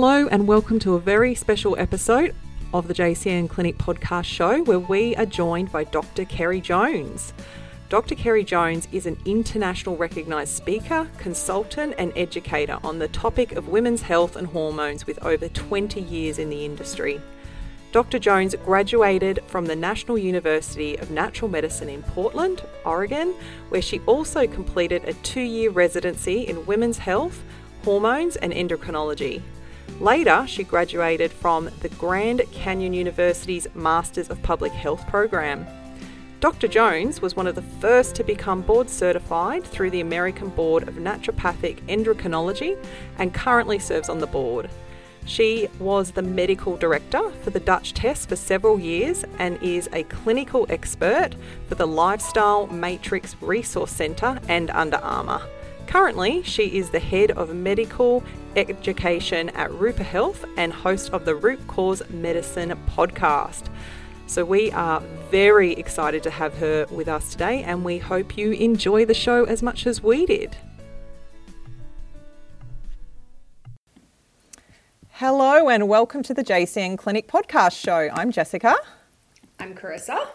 Hello, and welcome to a very special episode of the JCN Clinic podcast show where we are joined by Dr. Carrie Jones. Dr. Carrie Jones is an international recognised speaker, consultant, and educator on the topic of women's health and hormones with over 20 years in the industry. Dr. Jones graduated from the National University of Natural Medicine in Portland, Oregon, where she also completed a two year residency in women's health, hormones, and endocrinology. Later, she graduated from the Grand Canyon University's Masters of Public Health program. Dr. Jones was one of the first to become board certified through the American Board of Naturopathic Endocrinology and currently serves on the board. She was the medical director for the Dutch test for several years and is a clinical expert for the Lifestyle Matrix Resource Centre and Under Armour. Currently, she is the head of medical education at Rupa Health and host of the Root Cause Medicine podcast. So, we are very excited to have her with us today, and we hope you enjoy the show as much as we did. Hello, and welcome to the JCN Clinic podcast show. I'm Jessica. I'm Carissa.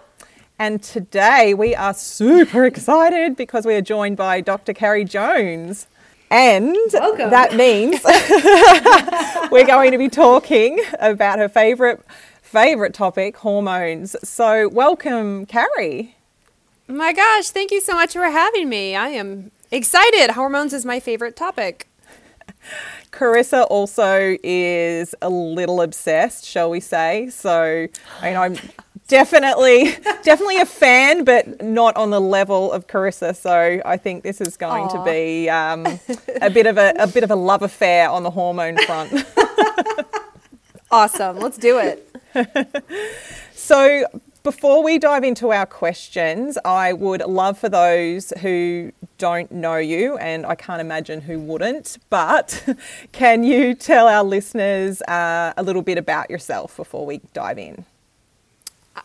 And today we are super excited because we are joined by Dr. Carrie Jones. And Welcome. that means we're going to be talking about her favorite favorite topic, hormones. So, welcome, Carrie. My gosh, thank you so much for having me. I am excited. Hormones is my favorite topic. Carissa also is a little obsessed, shall we say? So, I mean, I'm definitely definitely a fan, but not on the level of Carissa. So, I think this is going Aw. to be um, a bit of a, a bit of a love affair on the hormone front. Awesome. Let's do it. So, before we dive into our questions, I would love for those who don't know you, and I can't imagine who wouldn't, but can you tell our listeners uh, a little bit about yourself before we dive in?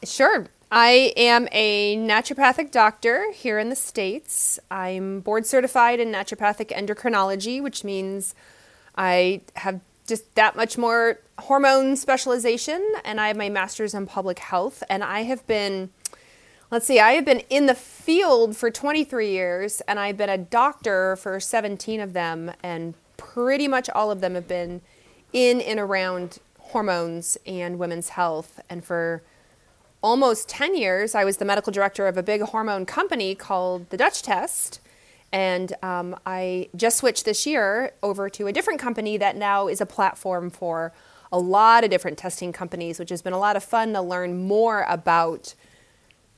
Sure. I am a naturopathic doctor here in the States. I'm board certified in naturopathic endocrinology, which means I have just that much more hormone specialization, and I have my master's in public health. And I have been, let's see, I have been in the field for 23 years, and I've been a doctor for 17 of them, and pretty much all of them have been in and around hormones and women's health. And for almost 10 years, I was the medical director of a big hormone company called the Dutch Test. And um, I just switched this year over to a different company that now is a platform for a lot of different testing companies, which has been a lot of fun to learn more about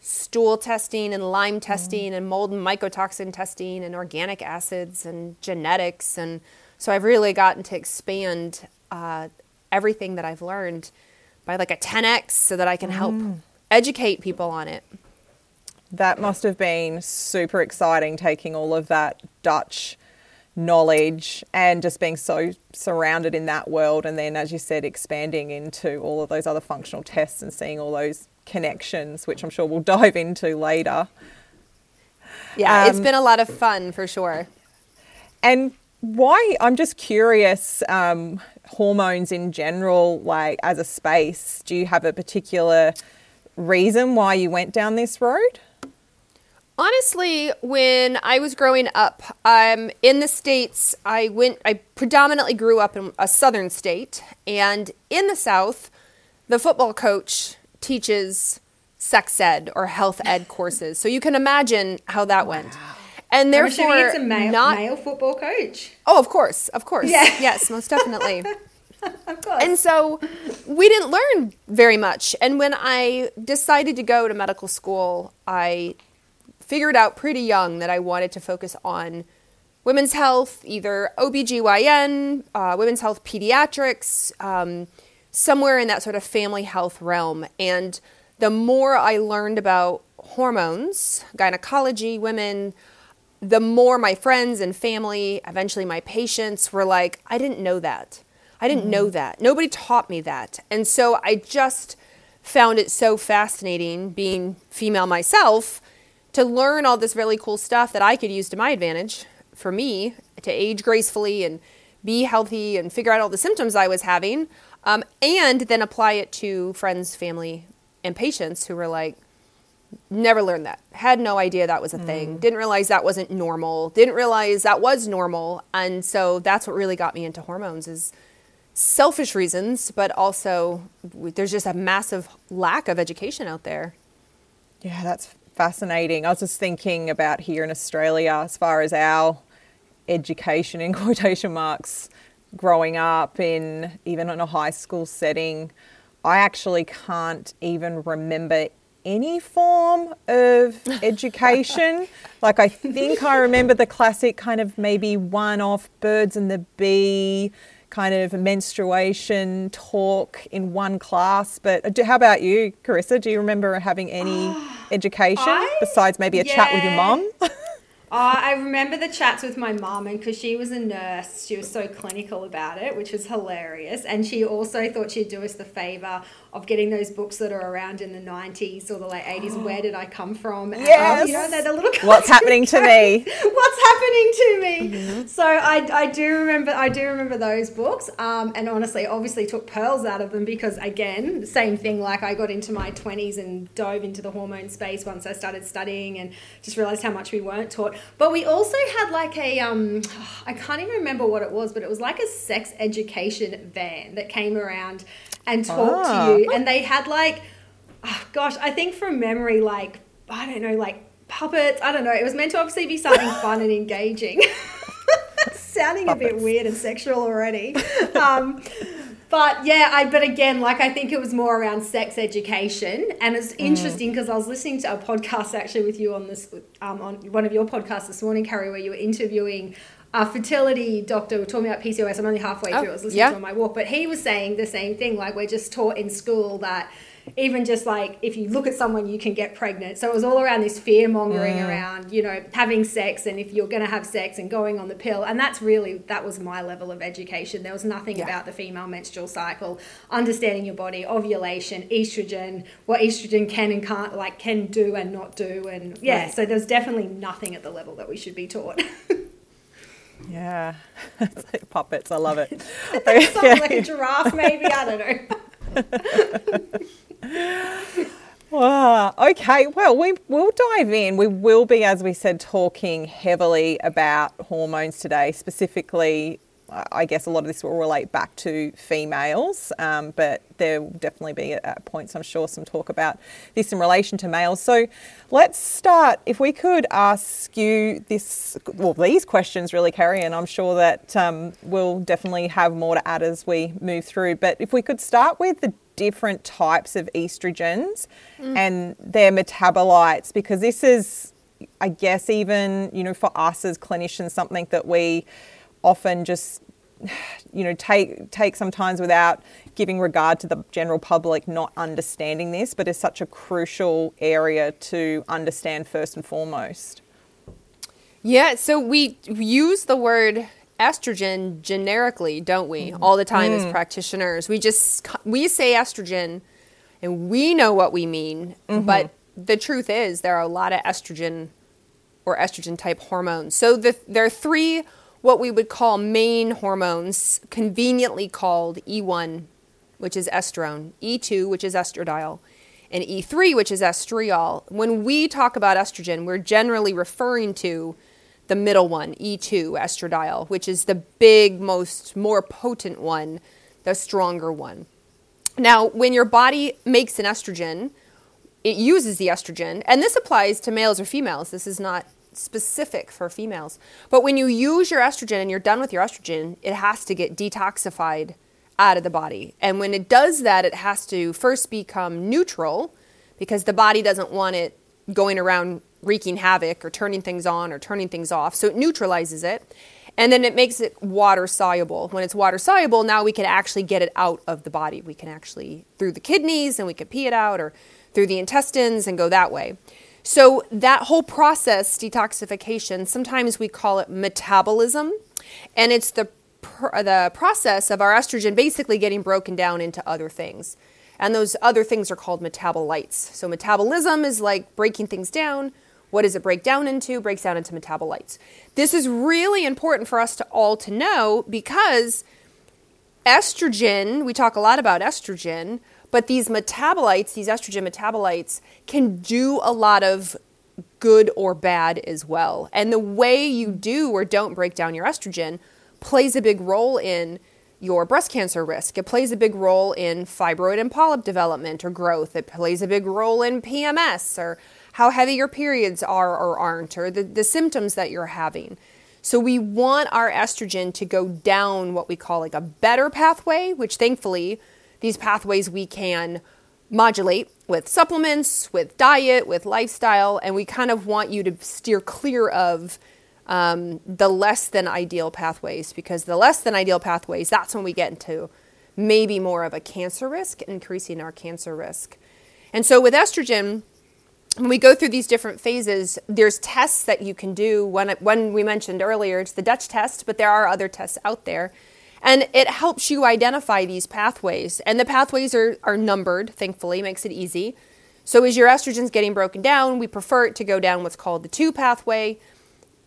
stool testing and Lyme testing and mold and mycotoxin testing and organic acids and genetics. And so I've really gotten to expand uh, everything that I've learned by like a 10x so that I can help educate people on it. That must have been super exciting taking all of that Dutch knowledge and just being so surrounded in that world. And then, as you said, expanding into all of those other functional tests and seeing all those connections, which I'm sure we'll dive into later. Yeah, it's been a lot of fun for sure. And why? I'm just curious. Um, hormones in general, like as a space, do you have a particular reason why you went down this road? Honestly, when I was growing up, um, in the States, I went, I predominantly grew up in a southern state. And in the South, the football coach teaches sex ed or health ed courses. So you can imagine how that went. And I'm therefore, it's a male, not. male football coach. Oh, of course, of course. Yeah. Yes, most definitely. And so we didn't learn very much. And when I decided to go to medical school, I figured out pretty young that I wanted to focus on women's health, either OBGYN, uh, women's health pediatrics, um, somewhere in that sort of family health realm. And the more I learned about hormones, gynecology, women, the more my friends and family, eventually my patients were like, I didn't know that. I didn't mm-hmm. know that. Nobody taught me that. And so I just found it so fascinating being female myself to learn all this really cool stuff that I could use to my advantage for me to age gracefully and be healthy and figure out all the symptoms I was having, um, and then apply it to friends, family, and patients who were like, never learned that, had no idea that was a mm. thing, didn't realize that wasn't normal, didn't realize that was normal, and so that's what really got me into hormones is selfish reasons, but also there's just a massive lack of education out there. Yeah, that's fascinating. I was just thinking about here in Australia, as far as our education in quotation marks growing up in even in a high school setting. I actually can't even remember any form of education. like, I think I remember the classic kind of maybe one off birds and the bee kind of menstruation talk in one class. But uh, how about you, Carissa? Do you remember having any ah, education I, besides maybe a yeah. chat with your mom? Oh, I remember the chats with my mum, and because she was a nurse, she was so clinical about it, which was hilarious. And she also thought she'd do us the favor of getting those books that are around in the 90s or the late 80s. Oh. Where did I come from? Yes. Um, you know, they're the little What's happening to me? What's happening to me? Mm-hmm. So I, I do remember I do remember those books. Um, and honestly, obviously took pearls out of them because again, same thing. Like I got into my 20s and dove into the hormone space once I started studying and just realized how much we weren't taught. But we also had like a um, I can't even remember what it was, but it was like a sex education van that came around and talked ah. to you. And they had like, oh gosh, I think from memory, like, I don't know, like puppets. I don't know. It was meant to obviously be something fun and engaging. Sounding puppets. a bit weird and sexual already. Um, but yeah, I but again, like I think it was more around sex education, and it's mm. interesting because I was listening to a podcast actually with you on this um, on one of your podcasts this morning, Carrie, where you were interviewing a fertility doctor we're talking about PCOS. I'm only halfway oh, through. I was listening yeah. to on my walk, but he was saying the same thing. Like we're just taught in school that even just like if you look at someone, you can get pregnant. So it was all around this fear mongering mm. around, you know, having sex and if you're going to have sex and going on the pill. And that's really that was my level of education. There was nothing yeah. about the female menstrual cycle, understanding your body, ovulation, estrogen, what estrogen can and can't like can do and not do, and yeah. Right. So there's definitely nothing at the level that we should be taught. Yeah, it's like puppets. I love it. Something like a giraffe, maybe. I don't know. Wow. Okay. Well, we will dive in. We will be, as we said, talking heavily about hormones today, specifically I guess a lot of this will relate back to females, um, but there will definitely be at points, I'm sure, some talk about this in relation to males. So let's start. If we could ask you this, well, these questions really, Carrie, and I'm sure that um, we'll definitely have more to add as we move through. But if we could start with the different types of estrogens mm. and their metabolites, because this is, I guess, even you know, for us as clinicians, something that we often just you know take take sometimes without giving regard to the general public not understanding this but is such a crucial area to understand first and foremost yeah so we use the word estrogen generically don't we all the time mm. as practitioners we just we say estrogen and we know what we mean mm-hmm. but the truth is there are a lot of estrogen or estrogen type hormones so the, there are three what we would call main hormones, conveniently called E1, which is estrone, E2, which is estradiol, and E3, which is estriol. When we talk about estrogen, we're generally referring to the middle one, E2, estradiol, which is the big, most more potent one, the stronger one. Now, when your body makes an estrogen, it uses the estrogen, and this applies to males or females. This is not specific for females. But when you use your estrogen and you're done with your estrogen, it has to get detoxified out of the body. And when it does that, it has to first become neutral because the body doesn't want it going around wreaking havoc or turning things on or turning things off. So it neutralizes it. And then it makes it water soluble. When it's water soluble, now we can actually get it out of the body. We can actually, through the kidneys, and we can pee it out, or through the intestines and go that way. So, that whole process, detoxification, sometimes we call it metabolism, and it's the, pr- the process of our estrogen basically getting broken down into other things. And those other things are called metabolites. So, metabolism is like breaking things down. What does it break down into? Breaks down into metabolites. This is really important for us to all to know because estrogen, we talk a lot about estrogen, but these metabolites, these estrogen metabolites, can do a lot of good or bad as well. And the way you do or don't break down your estrogen plays a big role in your breast cancer risk. It plays a big role in fibroid and polyp development or growth. It plays a big role in PMS or how heavy your periods are or aren't, or the, the symptoms that you're having. So we want our estrogen to go down what we call like a better pathway, which thankfully these pathways we can modulate with supplements, with diet, with lifestyle, and we kind of want you to steer clear of um, the less than ideal pathways because the less than ideal pathways, that's when we get into maybe more of a cancer risk, increasing our cancer risk. And so with estrogen, when we go through these different phases, there's tests that you can do. One, when we mentioned earlier, it's the Dutch test, but there are other tests out there and it helps you identify these pathways. And the pathways are, are numbered, thankfully, makes it easy. So as your estrogen's getting broken down, we prefer it to go down what's called the two pathway.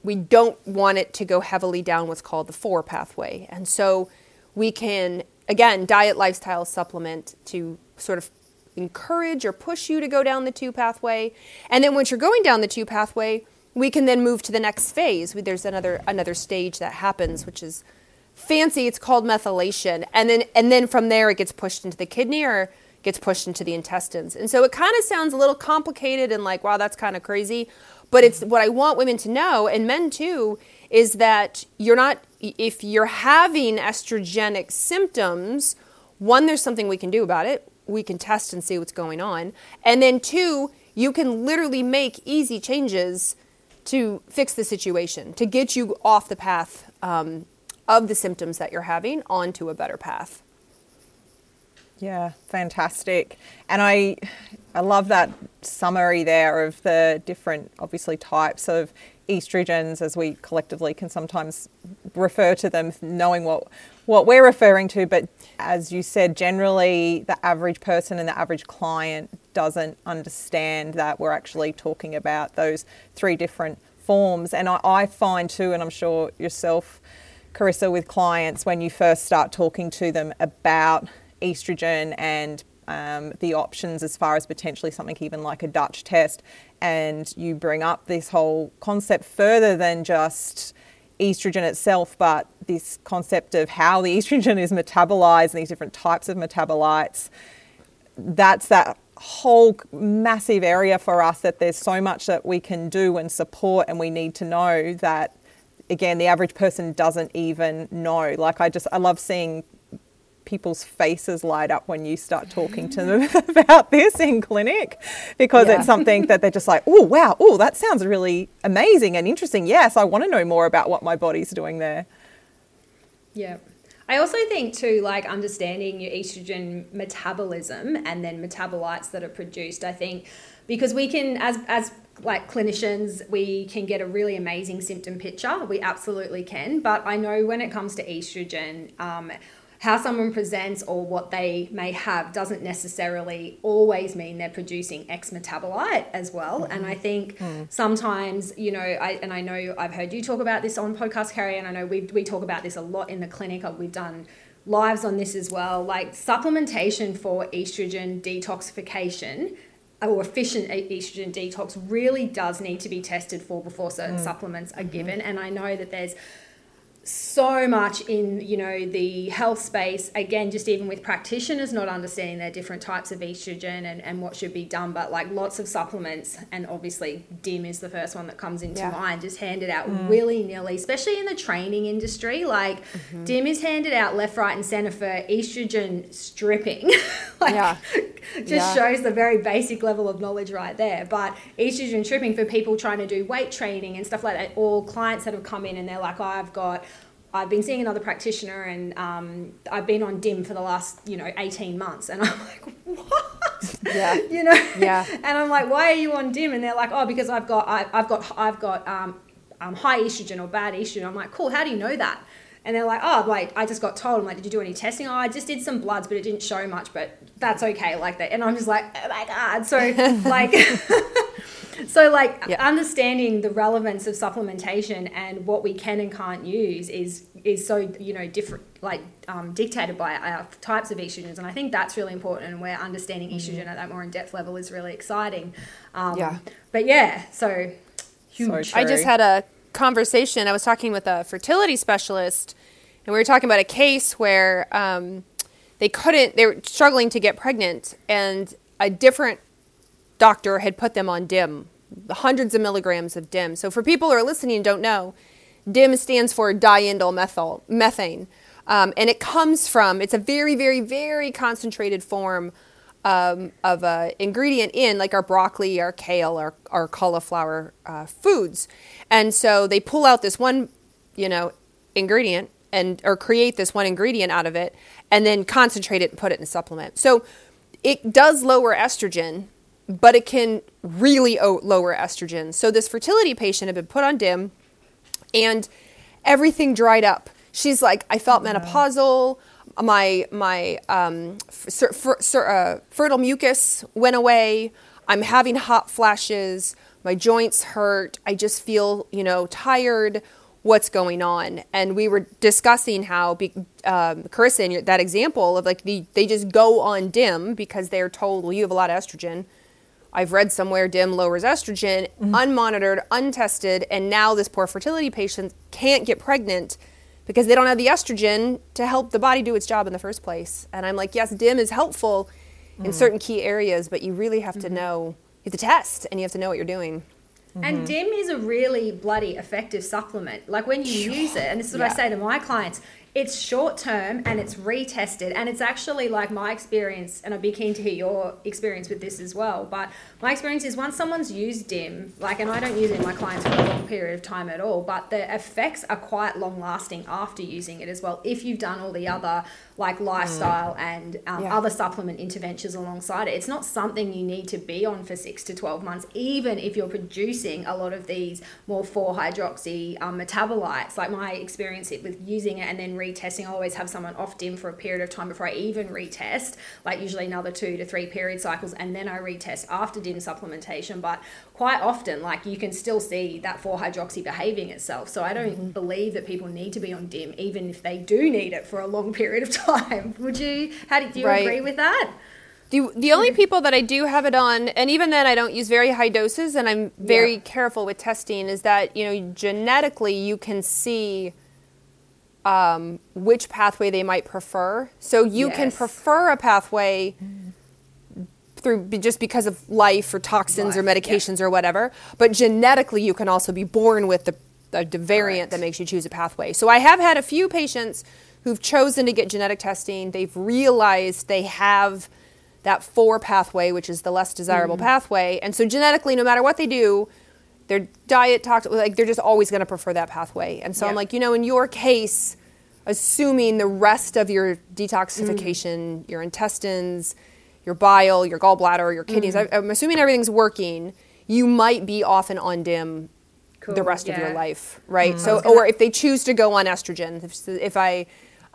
We don't want it to go heavily down what's called the four pathway. And so we can, again, diet, lifestyle, supplement to sort of encourage or push you to go down the two pathway. And then once you're going down the two pathway, we can then move to the next phase. There's another another stage that happens, which is fancy. It's called methylation. And then and then from there it gets pushed into the kidney or gets pushed into the intestines. And so it kind of sounds a little complicated and like wow that's kind of crazy. But it's what i want women to know and men too is that you're not if you're having estrogenic symptoms one there's something we can do about it we can test and see what's going on and then two you can literally make easy changes to fix the situation to get you off the path um, of the symptoms that you're having onto a better path. Yeah, fantastic. And I I love that summary there of the different obviously types of estrogens as we collectively can sometimes refer to them knowing what what we're referring to but as you said generally the average person and the average client doesn't understand that we're actually talking about those three different forms. And I, I find too and I'm sure yourself Carissa, with clients when you first start talking to them about estrogen and um, the options as far as potentially something even like a Dutch test, and you bring up this whole concept further than just estrogen itself, but this concept of how the estrogen is metabolized and these different types of metabolites. That's that whole massive area for us that there's so much that we can do and support, and we need to know that again, the average person doesn't even know. Like, I just, I love seeing people's faces light up when you start talking to them about this in clinic because yeah. it's something that they're just like, oh, wow, oh, that sounds really amazing and interesting. Yes, I want to know more about what my body's doing there. Yeah. I also think too, like understanding your estrogen metabolism and then metabolites that are produced. I think because we can, as as like clinicians, we can get a really amazing symptom picture. We absolutely can. But I know when it comes to estrogen, um, how someone presents or what they may have doesn't necessarily always mean they're producing X metabolite as well. Mm-hmm. And I think mm. sometimes, you know, I and I know I've heard you talk about this on podcast, Carrie, and I know we we talk about this a lot in the clinic. We've done lives on this as well. Like supplementation for estrogen detoxification or efficient estrogen detox really does need to be tested for before certain mm. supplements are given. And I know that there's so much in you know the health space again just even with practitioners not understanding their different types of estrogen and, and what should be done but like lots of supplements and obviously dim is the first one that comes into Yeah. mind just handed out mm. willy-nilly especially in the training industry like mm-hmm. dim is handed out left right and center for estrogen stripping like Yeah. just Yeah. shows the very basic level of knowledge right there. But estrogen stripping for people trying to do weight training and stuff like that, or clients that have come in and they're like, oh, I've got. I've been seeing another practitioner and um, I've been on DIM for the last, you know, 18 months. And I'm like, what? Yeah. you know? Yeah. And I'm like, why are you on DIM? And they're like, oh, because I've got, I, I've got, I've got um, um, high estrogen or bad estrogen. I'm like, cool. How do you know that? And they're like, oh, like I just got told. I'm like, did you do any testing? Oh, I just did some bloods, but it didn't show much. But that's okay, like that. And I'm just like, oh my god. So like, so like Yeah. understanding the relevance of supplementation and what we can and can't use is is so you know different, like um, dictated by our types of estrogens. And I think that's really important. And where understanding estrogen at that more in depth level is really exciting. Um, Yeah. But yeah, so huge. So I just had a conversation. I was talking with a fertility specialist, and we were talking about a case where um, they couldn't, they were struggling to get pregnant, and a different doctor had put them on DIM, hundreds of milligrams of DIM. So for people who are listening and don't know, DIM stands for diindolyl methyl methane, um, and it comes from. It's a very, very, very concentrated form um, of a ingredient in like our broccoli, our kale, our, our cauliflower uh, foods, and so they pull out this one, you know, ingredient and or create this one ingredient out of it, and then concentrate it and put it in a supplement. So it does lower estrogen, but it can really o- lower estrogen. So this fertility patient had been put on DIM, and everything dried up. She's like, I felt menopausal. My my um, fer- fer- uh, fertile mucus went away. I'm having hot flashes. My joints hurt. I just feel you know tired. What's going on? And we were discussing how, be, um, Carissa, in your, that example of like the, they just go on DIM because they're told, well, you have a lot of estrogen. I've read somewhere DIM lowers estrogen, mm-hmm. unmonitored, untested, and now this poor fertility patient can't get pregnant because they don't have the estrogen to help the body do its job in the first place. And I'm like, yes, DIM is helpful in mm-hmm. certain key areas, but you really have to mm-hmm. know, you have to test and you have to know what you're doing. And DIM is a really bloody effective supplement. Like when you use it, and this is what I say to my clients, it's short term and it's retested. And it's actually like my experience, and I'd be keen to hear your experience with this as well. But my experience is once someone's used DIM, like, and I don't use it in my clients for a long period of time at all, but the effects are quite long lasting after using it as well. If you've done all the other like lifestyle and um, Yeah. other supplement interventions alongside it. It's not something you need to be on for six to 12 months, even if you're producing a lot of these more 4 hydroxy um, metabolites. Like my experience it- with using it and then retesting, I always have someone off DIM for a period of time before I even retest, like usually another two to three period cycles, and then I retest after DIM supplementation. But quite often, like you can still see that 4 hydroxy behaving itself. So I don't mm-hmm. believe that people need to be on DIM, even if they do need it for a long period of time. Would you, how do, do you Right. agree with that? The, the only people that I do have it on, and even then I don't use very high doses, and I'm very Yeah. careful with testing, is that you know genetically you can see um, which pathway they might prefer. So you can prefer a pathway through just because of life or toxins or Life, yeah. medications or whatever, but genetically you can also be born with the, the, the variant Correct. that makes you choose a pathway. So I have had a few patients who've chosen to get genetic testing. They've realized they have that four pathway, which is the less desirable Mm-hmm. pathway. And so genetically, no matter what they do, their diet, tox, like they're just always going to prefer that pathway. And so I'm like, you know, in your case, assuming the rest of your detoxification, your intestines, your bile, your gallbladder, your kidneys, I, I'm assuming everything's working, you might be off and on dim the Cool, rest of your life, right? So, was gonna- or if they choose to go on estrogen, if, if I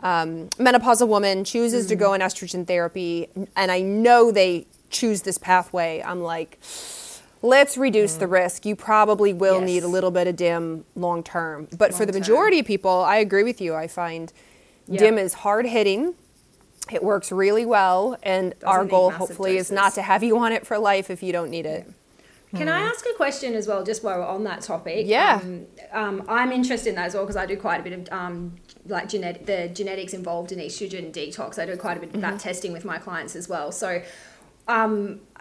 um, menopausal woman chooses to Mm. go on estrogen therapy, and I know they choose this pathway, I'm like, let's reduce the risk. You probably will Mm. Yes. need a little bit of dim long term, but for the Long-term. majority of people, I agree with you. I find Yeah. dim is hard hitting. It works really well, and our goal massive hopefully is not to have you on it for life if you don't need it. Can I ask a question as well, just while we're on that topic? Yeah. Um, um, I'm interested in that as well because I do quite a bit of um, like genetic the genetics involved in estrogen detox. I do quite a bit of that testing with my clients as well. So.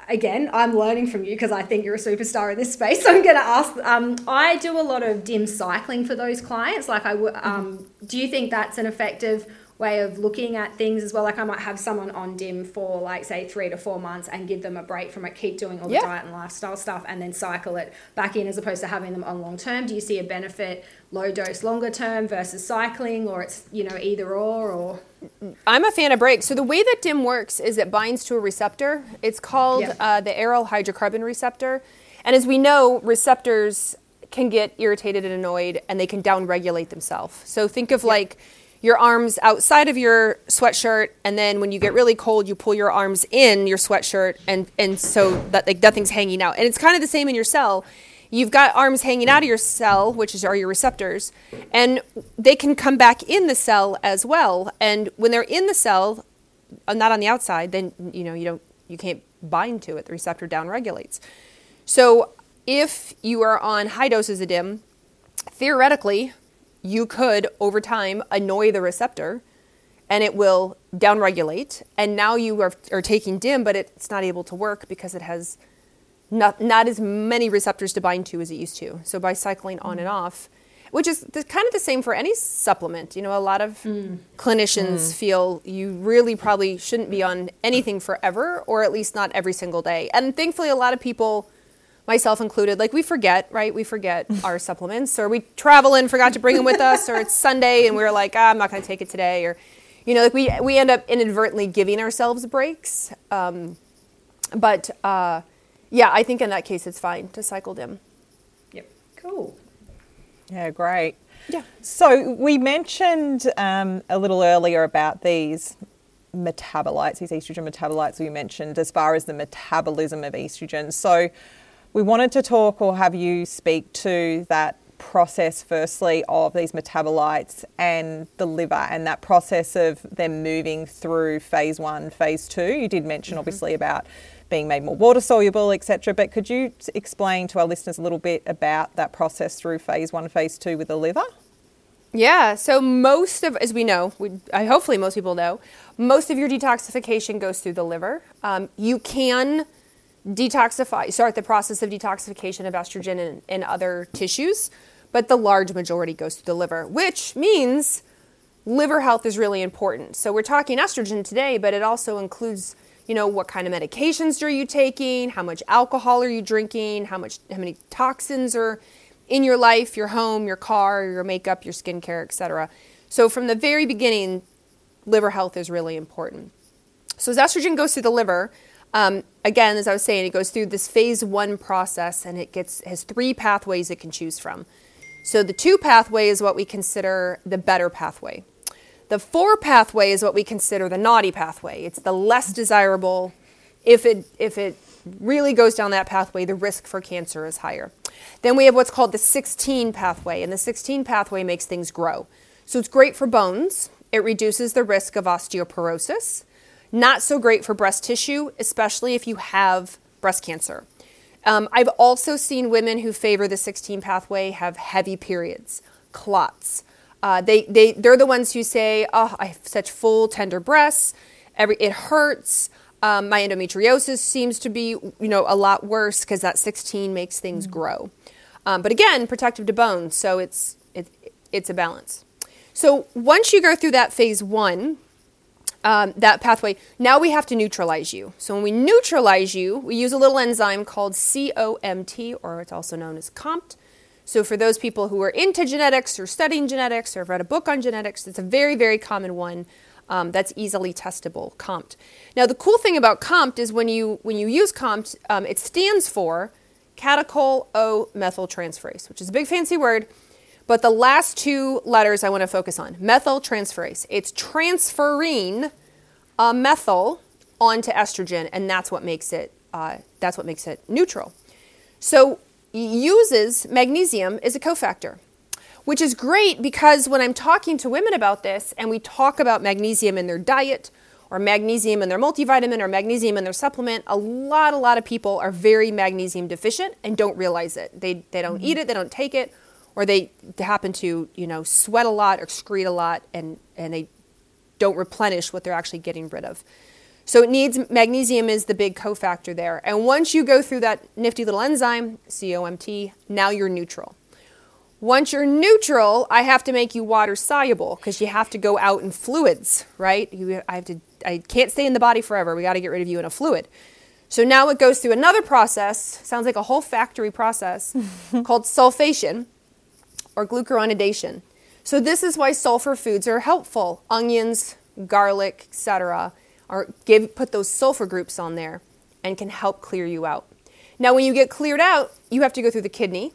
Again, I'm learning from you because I think you're a superstar in this space. So I'm going to ask. Um, I do a lot of dim cycling for those clients. Like, I w- um, do you think that's an effective way of looking at things as well? Like, I might have someone on dim for like say three to four months and give them a break from it, keep doing all the diet and lifestyle stuff, and then cycle it back in as opposed to having them on long term. Do you see a benefit low dose longer term versus cycling, or it's you know either or or I'm a fan of breaks. So the way that DIM works is it binds to a receptor. It's called uh, the aryl hydrocarbon receptor. And as we know, receptors can get irritated and annoyed, and they can downregulate themselves. So think of like your arms outside of your sweatshirt, and then when you get really cold, you pull your arms in your sweatshirt, and and so that like nothing's hanging out. And it's kind of the same in your cell. You've got arms hanging out of your cell, which is are your receptors, and they can come back in the cell as well. And when they're in the cell, uh, not on the outside, then you know you don't you can't bind to it. The receptor downregulates. So if you are on high doses of DIM, theoretically, you could over time annoy the receptor and it will downregulate. And now you are, are taking DIM, but it's not able to work because it has not, not as many receptors to bind to as it used to. So by cycling on and off, which is the, kind of the same for any supplement. You know, a lot of mm. clinicians mm. feel you really probably shouldn't be on anything forever, or at least not every single day. And thankfully, a lot of people, myself included, like we forget, right? We forget our supplements, or we travel and forgot to bring them with us, or it's Sunday and we are like, ah, I'm not going to take it today, or you know, like we we end up inadvertently giving ourselves breaks. Um, but uh, yeah, I think in that case it's fine to cycle dim. yep, cool. Yeah, great. Yeah. So we mentioned um, a little earlier about these metabolites, these estrogen metabolites we mentioned, as far as the metabolism of estrogen. So we wanted to talk or have you speak to that process, firstly, of these metabolites and the liver and that process of them moving through phase one, phase two. You did mention, obviously, about being made more water soluble, etc. But could you explain to our listeners a little bit about that process through phase one, phase two with the liver? Yeah. So most of, as we know, we, I, hopefully most people know, most of your detoxification goes through the liver. Um, you can detoxify, start the process of detoxification of estrogen in, in other tissues, but the large majority goes to the liver, which means liver health is really important. So we're talking estrogen today, but it also includes, you know, what kind of medications are you taking, how much alcohol are you drinking, how much how many toxins are in your life, your home, your car, your makeup, your skincare, etc. So from the very beginning, liver health is really important. So as estrogen goes through the liver, um, again, as I was saying, it goes through this phase one process, and it gets has three pathways it can choose from. So the two pathway is what we consider the better pathway. The four pathway is what we consider the naughty pathway. It's the less desirable. If it if it really goes down that pathway, the risk for cancer is higher. Then we have what's called the 16 pathway, and the 16 pathway makes things grow. So it's great for bones. It reduces the risk of osteoporosis. Not so great for breast tissue, especially if you have breast cancer. Um, I've also seen women who favor the 16 pathway have heavy periods, clots. Uh, they, they, they're the ones who say, Oh, I have such full, tender breasts. Every, it hurts. Um, my endometriosis seems to be you know, a lot worse because that 16 makes things grow. Um, but again, protective to bones, so it's, it, it's a balance. So once you go through that phase one, um, that pathway, now we have to neutralize you. So when we neutralize you, we use a little enzyme called COMT, or it's also known as COMT. So for those people who are into genetics or studying genetics or have read a book on genetics, it's a very, very common one um, that's easily testable, COMT. Now the cool thing about COMT is when you when you use COMT, um, it stands for catechol O methyltransferase, which is a big fancy word. But the last two letters I want to focus on methyltransferase. It's transferring a methyl onto estrogen, and that's what makes it uh, that's what makes it neutral. So uses magnesium as a cofactor, which is great because when I'm talking to women about this and we talk about magnesium in their diet or magnesium in their multivitamin or magnesium in their supplement. A lot, a lot of people are very magnesium deficient and don't realize it. They, they don't eat it, they don't take it, or they happen to, you know, sweat a lot or excrete a lot and, and they don't replenish what they're actually getting rid of. So it needs magnesium is the big cofactor there. And once you go through that nifty little enzyme, COMT, now you're neutral. Once you're neutral, I have to make you water soluble because you have to go out in fluids, right? You, I have to. I can't stay in the body forever. We got to get rid of you in a fluid. So now it goes through another process. Sounds like a whole factory process called sulfation or glucuronidation. So this is why sulfur foods are helpful. Onions, garlic, etc. Are give put those sulfur groups on there and can help clear you out. Now when you get cleared out, you have to go through the kidney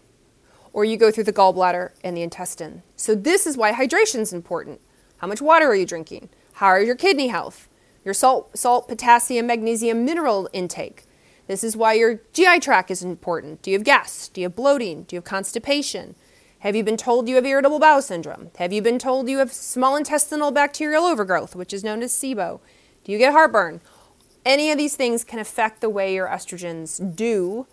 or you go through the gallbladder and the intestine. So, this is why hydration is important. How much water are you drinking? How are your kidney health? Your salt, salt, potassium, magnesium, mineral intake. This is why your GI tract is important. Do you have gas? Do you have bloating? Do you have constipation? Have you been told you have irritable bowel syndrome? Have you been told you have small intestinal bacterial overgrowth, which is known as SIBO? Do you get heartburn? Any of these things can affect the way your estrogens do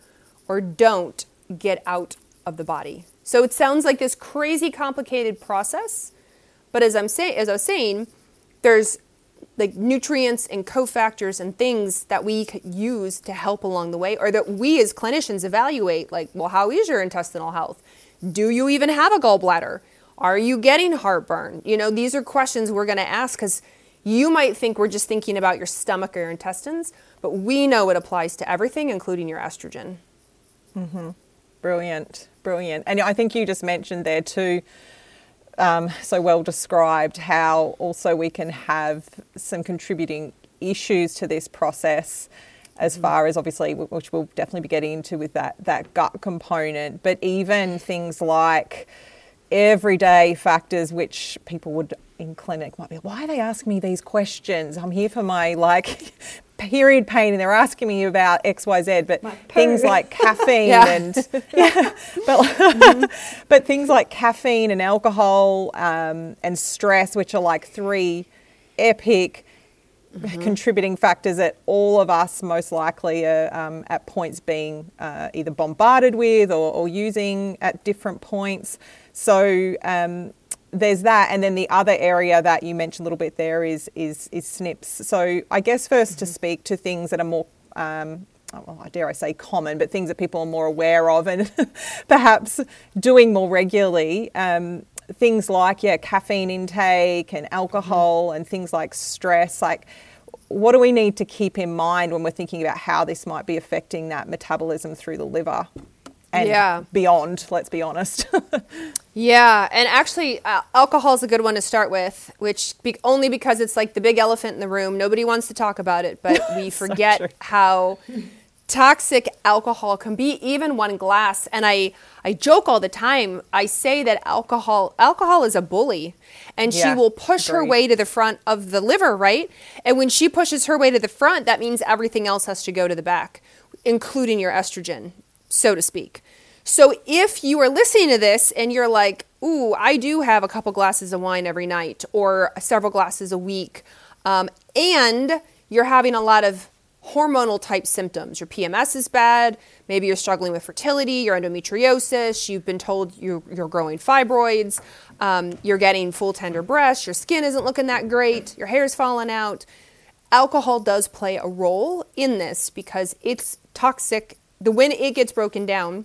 or don't get out of the body. So it sounds like this crazy complicated process, but as I'm saying, as I was saying, there's like nutrients and cofactors and things that we use to help along the way, or that we as clinicians evaluate. Like, well, how is your intestinal health? Do you even have a gallbladder? Are you getting heartburn? You know, these are questions we're going to ask because you might think we're just thinking about your stomach or your intestines, but we know it applies to everything, including your estrogen. Mm-hmm. Brilliant, brilliant. And I think you just mentioned there too, um, so well described, how also we can have some contributing issues to this process as mm-hmm. far as obviously which we'll definitely be getting into with that that gut component. But even things like everyday factors which people would in clinic might be why are they asking me these questions? I'm here for my like period pain and they're asking me about xyz but things like caffeine and yeah, but, mm-hmm. but things like caffeine and alcohol um, and stress which are like three epic mm-hmm. contributing factors that all of us most likely are um, at points being uh, either bombarded with or, or, using at different points so um, there's that, and then the other area that you mentioned a little bit there is is is SNPs. So I guess 1st mm-hmm. to speak to things that are more. Um, well, dare I say common, but things that people are more aware of and perhaps doing more regularly. Um, things like yeah, caffeine intake and alcohol and things like stress. Like, what do we need to keep in mind when we're thinking about how this might be affecting that metabolism through the liver? and yeah. beyond, let's be honest. yeah, and actually, uh, alcohol is a good one to start with, which be- only because it's like the big elephant in the room. Nobody wants to talk about it, but we forget so how toxic alcohol can be, even one glass. And I, I joke all the time. I say that alcohol, alcohol is a bully, and yeah, she will push her way to the front of the liver, right? And when she pushes her way to the front, that means everything else has to go to the back, including your estrogen so to speak. So if you are listening to this and you're like, ooh, I do have a couple glasses of wine every night or several glasses a week, um, and you're having a lot of hormonal type symptoms. Your PMS is bad. Maybe you're struggling with fertility, your endometriosis. You've been told you're, you're growing fibroids. Um, you're getting full tender breasts. Your skin isn't looking that great. Your hair's falling out. Alcohol does play a role in this because it's toxic the when it gets broken down,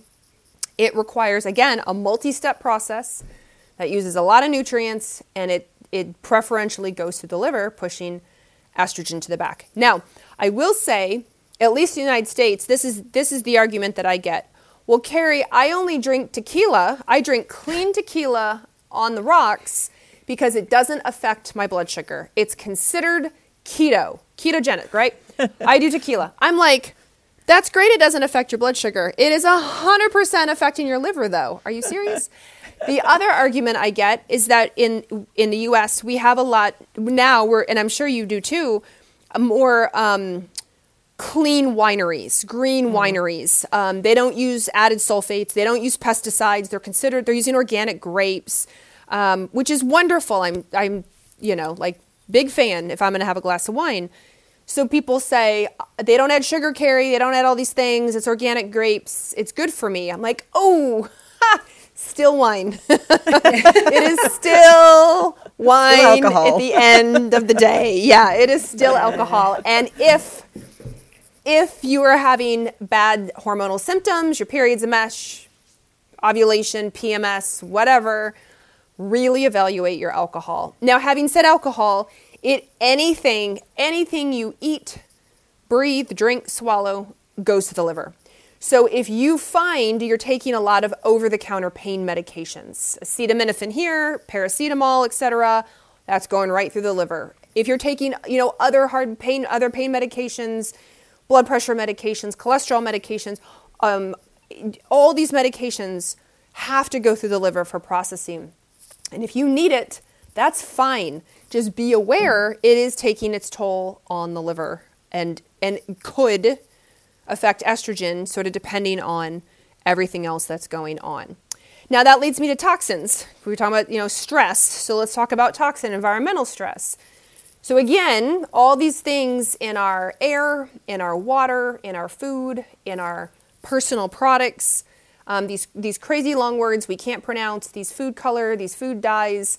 it requires again a multi-step process that uses a lot of nutrients and it it preferentially goes to the liver, pushing estrogen to the back. Now, I will say, at least in the United States, this is this is the argument that I get. Well, Carrie, I only drink tequila. I drink clean tequila on the rocks because it doesn't affect my blood sugar. It's considered keto, ketogenic, right? I do tequila. I'm like, that's great. It doesn't affect your blood sugar. It is 100% affecting your liver, though. Are you serious? the other argument I get is that in in the U.S. we have a lot now. We're and I'm sure you do too. More um, clean wineries, green mm. wineries. Um, they don't use added sulfates. They don't use pesticides. They're considered. They're using organic grapes, um, which is wonderful. I'm I'm you know like Big fan if I'm going to have a glass of wine. So people say they don't add sugar, Carrie. They don't add all these things. It's organic grapes. It's good for me. I'm like, oh, ha, still wine. it is still wine at the end of the day. Yeah, it is still alcohol. And if if you are having bad hormonal symptoms, your period's a mesh, ovulation, PMS, whatever, really evaluate your alcohol. Now, having said alcohol, it anything anything you eat, breathe, drink, swallow goes to the liver. So if you find you're taking a lot of over-the-counter pain medications, acetaminophen here, paracetamol, etc., that's going right through the liver. If you're taking, you know, other hard pain, other pain medications, blood pressure medications, cholesterol medications, um, all these medications have to go through the liver for processing. And if you need it, that's fine. Just be aware it is taking its toll on the liver and and could affect estrogen, sort of depending on everything else that's going on. Now that leads me to toxins. We were talking about, you know, stress. So let's talk about toxin, environmental stress. So again, all these things in our air, in our water, in our food, in our personal products, um, these these crazy long words we can't pronounce, these food color, these food dyes,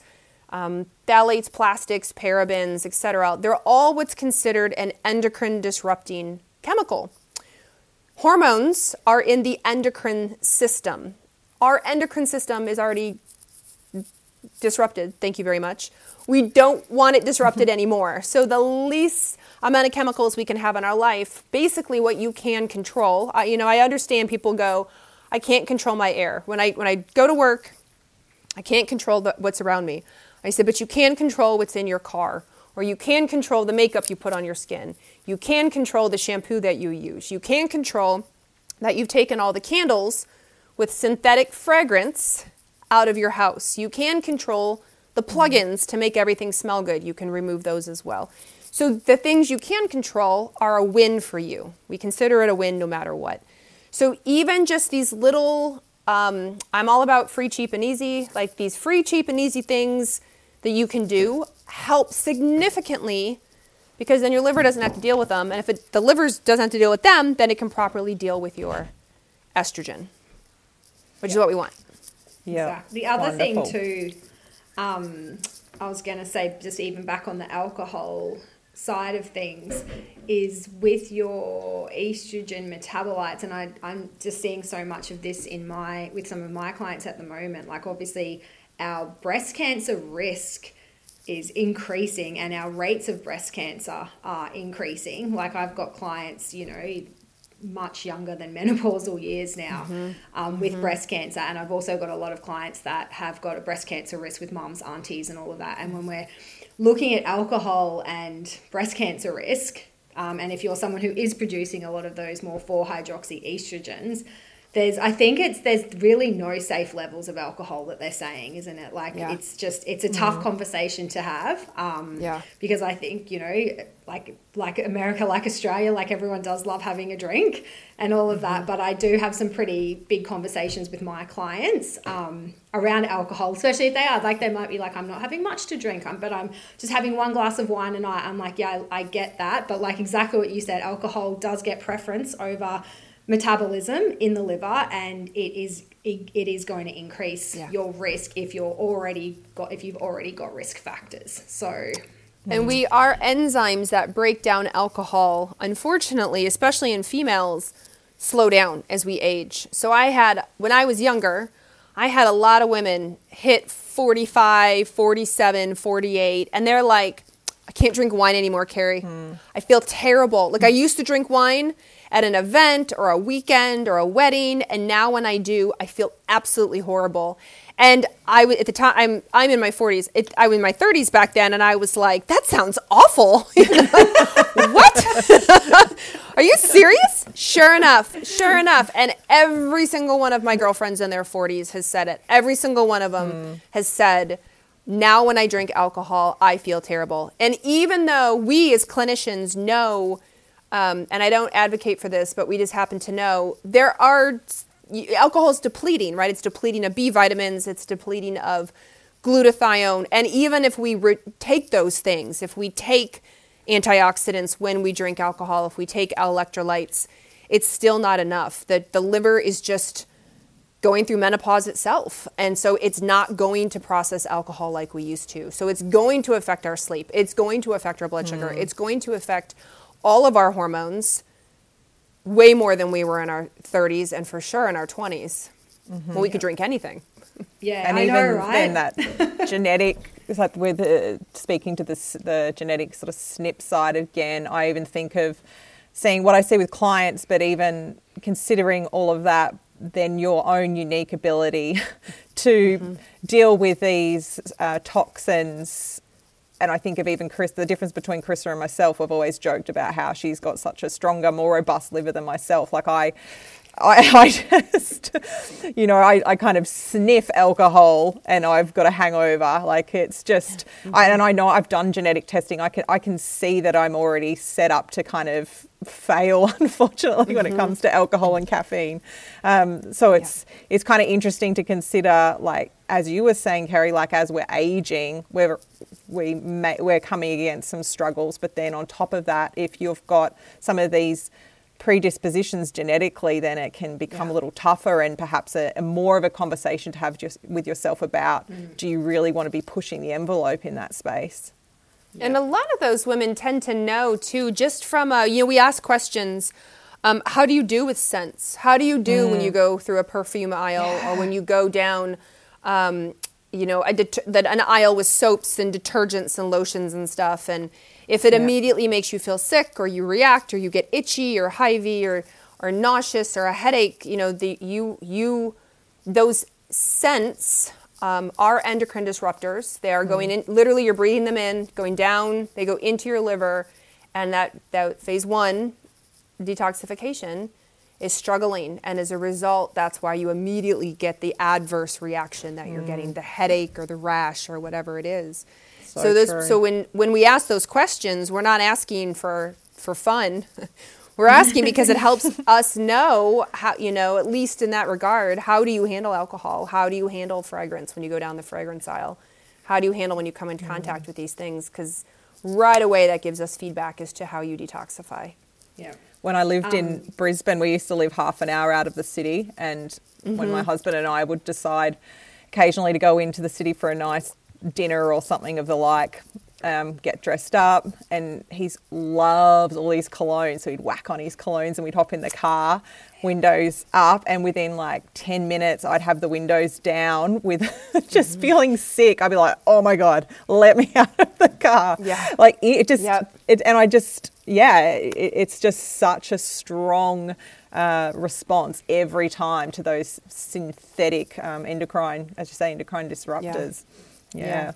um, phthalates, plastics, parabens, etc. They're all what's considered an endocrine disrupting chemical. Hormones are in the endocrine system. Our endocrine system is already disrupted. Thank you very much. We don't want it disrupted anymore. So, the least amount of chemicals we can have in our life, basically what you can control. I, you know, I understand people go, I can't control my air. When I, when I go to work, I can't control the, what's around me. I said, but you can control what's in your car, or you can control the makeup you put on your skin. You can control the shampoo that you use. You can control that you've taken all the candles with synthetic fragrance out of your house. You can control the plugins to make everything smell good. You can remove those as well. So the things you can control are a win for you. We consider it a win no matter what. So even just these little, um, I'm all about free, cheap, and easy, like these free, cheap, and easy things that you can do help significantly because then your liver doesn't have to deal with them. And if it, the liver doesn't have to deal with them, then it can properly deal with your estrogen, which is what we want. Yeah. Exact- The other Wonderful. thing too, um, I was going to say, just even back on the alcohol side of things, is with your estrogen metabolites, and I, I'm just seeing so much of this in my with some of my clients at the moment. Like obviously, our breast cancer risk is increasing and our rates of breast cancer are increasing. Like I've got clients, you know, much younger than menopausal years now um, with breast cancer. And I've also got a lot of clients that have got a breast cancer risk with mums, aunties, and all of that. And when we're looking at alcohol and breast cancer risk, um, and if you're someone who is producing a lot of those more 4-hydroxy estrogens, there's I think it's there's really no safe levels of alcohol that they're saying, isn't it? Like Yeah. it's just it's a tough conversation to have. Um, Yeah. because I think you know, like like America, like Australia, like everyone does love having a drink and all of that. But I do have some pretty big conversations with my clients um, around alcohol, especially if they are like they might be like, I'm not having much to drink, but I'm just having one glass of wine a night. I'm like, yeah, I, I get that, but like exactly what you said, alcohol does get preference over metabolism in the liver and it is it, it is going to increase Yeah. your risk if you're already got if you've already got risk factors so And we are enzymes that break down alcohol, unfortunately, especially in females, slow down as we age. So I had, when I was younger, I had a lot of women hit 45, 47, 48, and they're like, I can't drink wine anymore, Carrie. Hmm. I feel terrible. Like I used to drink wine at an event or a weekend or a wedding, and now when I do, I feel absolutely horrible. And I at the time I'm I'm in my 40s. It, I was in my 30s back then, and I was like, that sounds awful. what? Are you serious? Sure enough, sure enough. And every single one of my girlfriends in their 40s has said it. Every single one of them mm. has said, now when I drink alcohol, I feel terrible. And even though we as clinicians know, um, and I don't advocate for this, but we just happen to know, there are alcohol is depleting, right? It's depleting of B vitamins, it's depleting of glutathione. And even if we re- take those things, if we take antioxidants when we drink alcohol, if we take electrolytes, it's still not enough. That the liver is just going through menopause itself. And so it's not going to process alcohol like we used to. So it's going to affect our sleep. It's going to affect our blood sugar. Mm. It's going to affect all of our hormones way more than we were in our 30s and for sure in our 20s mm-hmm. when we could drink anything. Yeah, and I even know, right? then that genetic, it's like with uh, speaking to this, the genetic sort of SNP side again, I even think of seeing what I see with clients, but even considering all of that, then your own unique ability to mm-hmm. deal with these uh, toxins and I think of even Chris, the difference between Carissa and myself, we've always joked about how she's got such a stronger, more robust liver than myself. Like I, I, I just, you know, I, I kind of sniff alcohol and I've got a hangover. Like it's just, I, and I know I've done genetic testing. I can, I can see that I'm already set up to kind of fail, unfortunately, mm-hmm. when it mm-hmm. comes to alcohol and caffeine. Um, so it's, yeah. it's kind of interesting to consider, like, as you were saying, Carrie, like as we're aging, we're, we may, we're coming against some struggles. But then on top of that, if you've got some of these predispositions genetically, then it can become yeah. a little tougher and perhaps a, a, more of a conversation to have just with yourself about mm. do you really want to be pushing the envelope in that space? Yeah. And a lot of those women tend to know too, just from a, you know, we ask questions. Um, how do you do with scents? How do you do mm. when you go through a perfume aisle yeah. or when you go down, um, you know, a det- that an aisle with soaps and detergents and lotions and stuff? And if it yeah. immediately makes you feel sick or you react or you get itchy or hivey or or nauseous or a headache, you know, the you you those scents um, are endocrine disruptors. They are going in literally you're breathing them in, going down, they go into your liver, and that that phase one detoxification is struggling and as a result that's why you immediately get the adverse reaction that you're mm. getting the headache or the rash or whatever it is so, this, so when when we ask those questions, we're not asking for for fun. we're asking because it helps us know how you know at least in that regard how do you handle alcohol how do you handle fragrance when you go down the fragrance aisle how do you handle when you come into mm-hmm. contact mm-hmm. with these things because right away that gives us feedback as to how you detoxify yeah when i lived um, in brisbane we used to live half an hour out of the city and mm-hmm. when my mm-hmm. husband and i would decide occasionally to go into the city for a nice dinner or something of the like, um, get dressed up, and he loves all these colognes. So he'd whack on his colognes, and we'd hop in the car, windows up, and within like ten minutes, I'd have the windows down with just mm-hmm. feeling sick. I'd be like, "Oh my god, let me out of the car!" Yeah, like it just, yep. it, and I just, yeah, it, it's just such a strong. Uh, response every time to those synthetic um, endocrine, as you say, endocrine disruptors. Yeah. Yeah. yeah.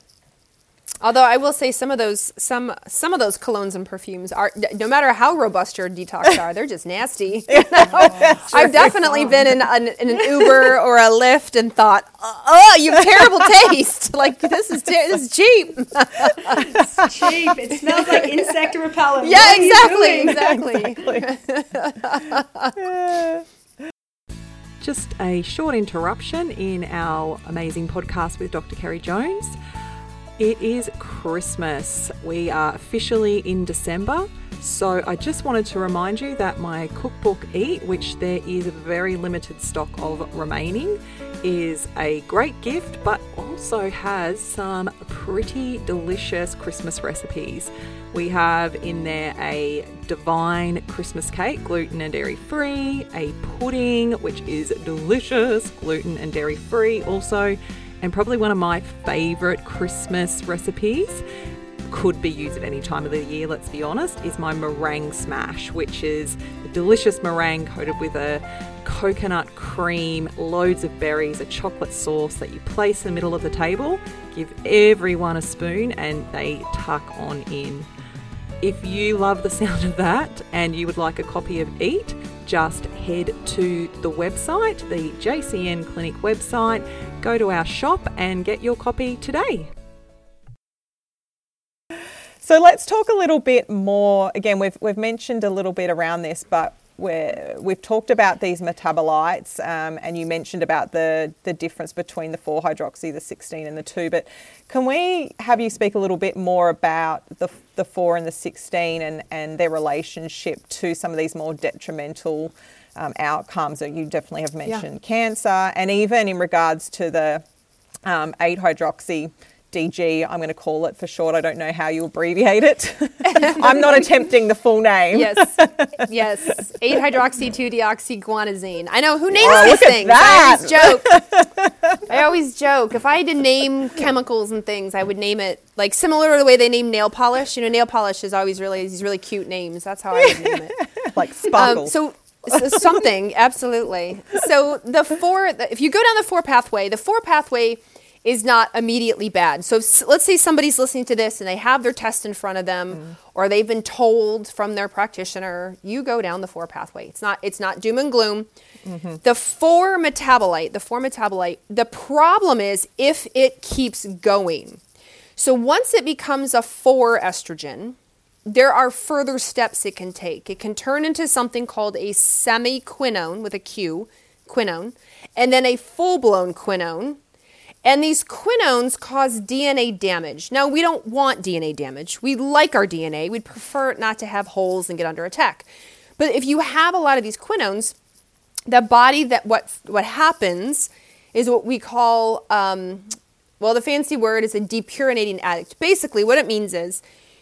Although I will say some of those some some of those colognes and perfumes are no matter how robust your detox are, they're just nasty. oh, I've definitely been in an, in an Uber or a Lyft and thought, uh, oh, you have terrible taste. Like this is te- this is cheap. it's cheap. It smells like insect repellent. Yeah, exactly, exactly. Just a short interruption in our amazing podcast with Dr. Carrie Jones. It is Christmas. We are officially in December. So I just wanted to remind you that my cookbook Eat, which there is a very limited stock of remaining, is a great gift but also has some pretty delicious Christmas recipes. We have in there a divine Christmas cake, gluten and dairy free, a pudding, which is delicious, gluten and dairy free also, and probably one of my favourite Christmas recipes. Could be used at any time of the year, let's be honest, is my meringue smash, which is a delicious meringue coated with a coconut cream, loads of berries, a chocolate sauce that you place in the middle of the table. Give everyone a spoon and they tuck on in. If you love the sound of that and you would like a copy of Eat, just head to the website, the JCN Clinic website, go to our shop and get your copy today. So let's talk a little bit more. Again, we've, we've mentioned a little bit around this, but where we've talked about these metabolites, um, and you mentioned about the the difference between the four hydroxy, the 16, and the two. But can we have you speak a little bit more about the the four and the 16 and and their relationship to some of these more detrimental um, outcomes that you definitely have mentioned, yeah. cancer, and even in regards to the um, 8 hydroxy DG, I'm going to call it for short. I don't know how you abbreviate it. I'm not attempting the full name. Yes, yes. 8 hydroxy 2 deoxyguanosine. I know who names oh, these things. I always joke. I always joke. If I had to name chemicals and things, I would name it like similar to the way they name nail polish. You know, nail polish is always really these really cute names. That's how I would name it. like sparkle. Um, so so something absolutely so the four if you go down the four pathway the four pathway is not immediately bad. So let's say somebody's listening to this and they have their test in front of them mm. or they've been told from their practitioner, you go down the four pathway. It's not it's not doom and gloom. Mm-hmm. The four metabolite, the four metabolite, the problem is if it keeps going. So once it becomes a 4 estrogen, there are further steps it can take. It can turn into something called a semiquinone with a Q, quinone, and then a full-blown quinone and these quinones cause DNA damage. Now, we don't want DNA damage. We like our DNA. We'd prefer not to have holes and get under attack. But if you have a lot of these quinones, the body that what what happens is what we call um, well, the fancy word is a depurinating adduct. Basically, what it means is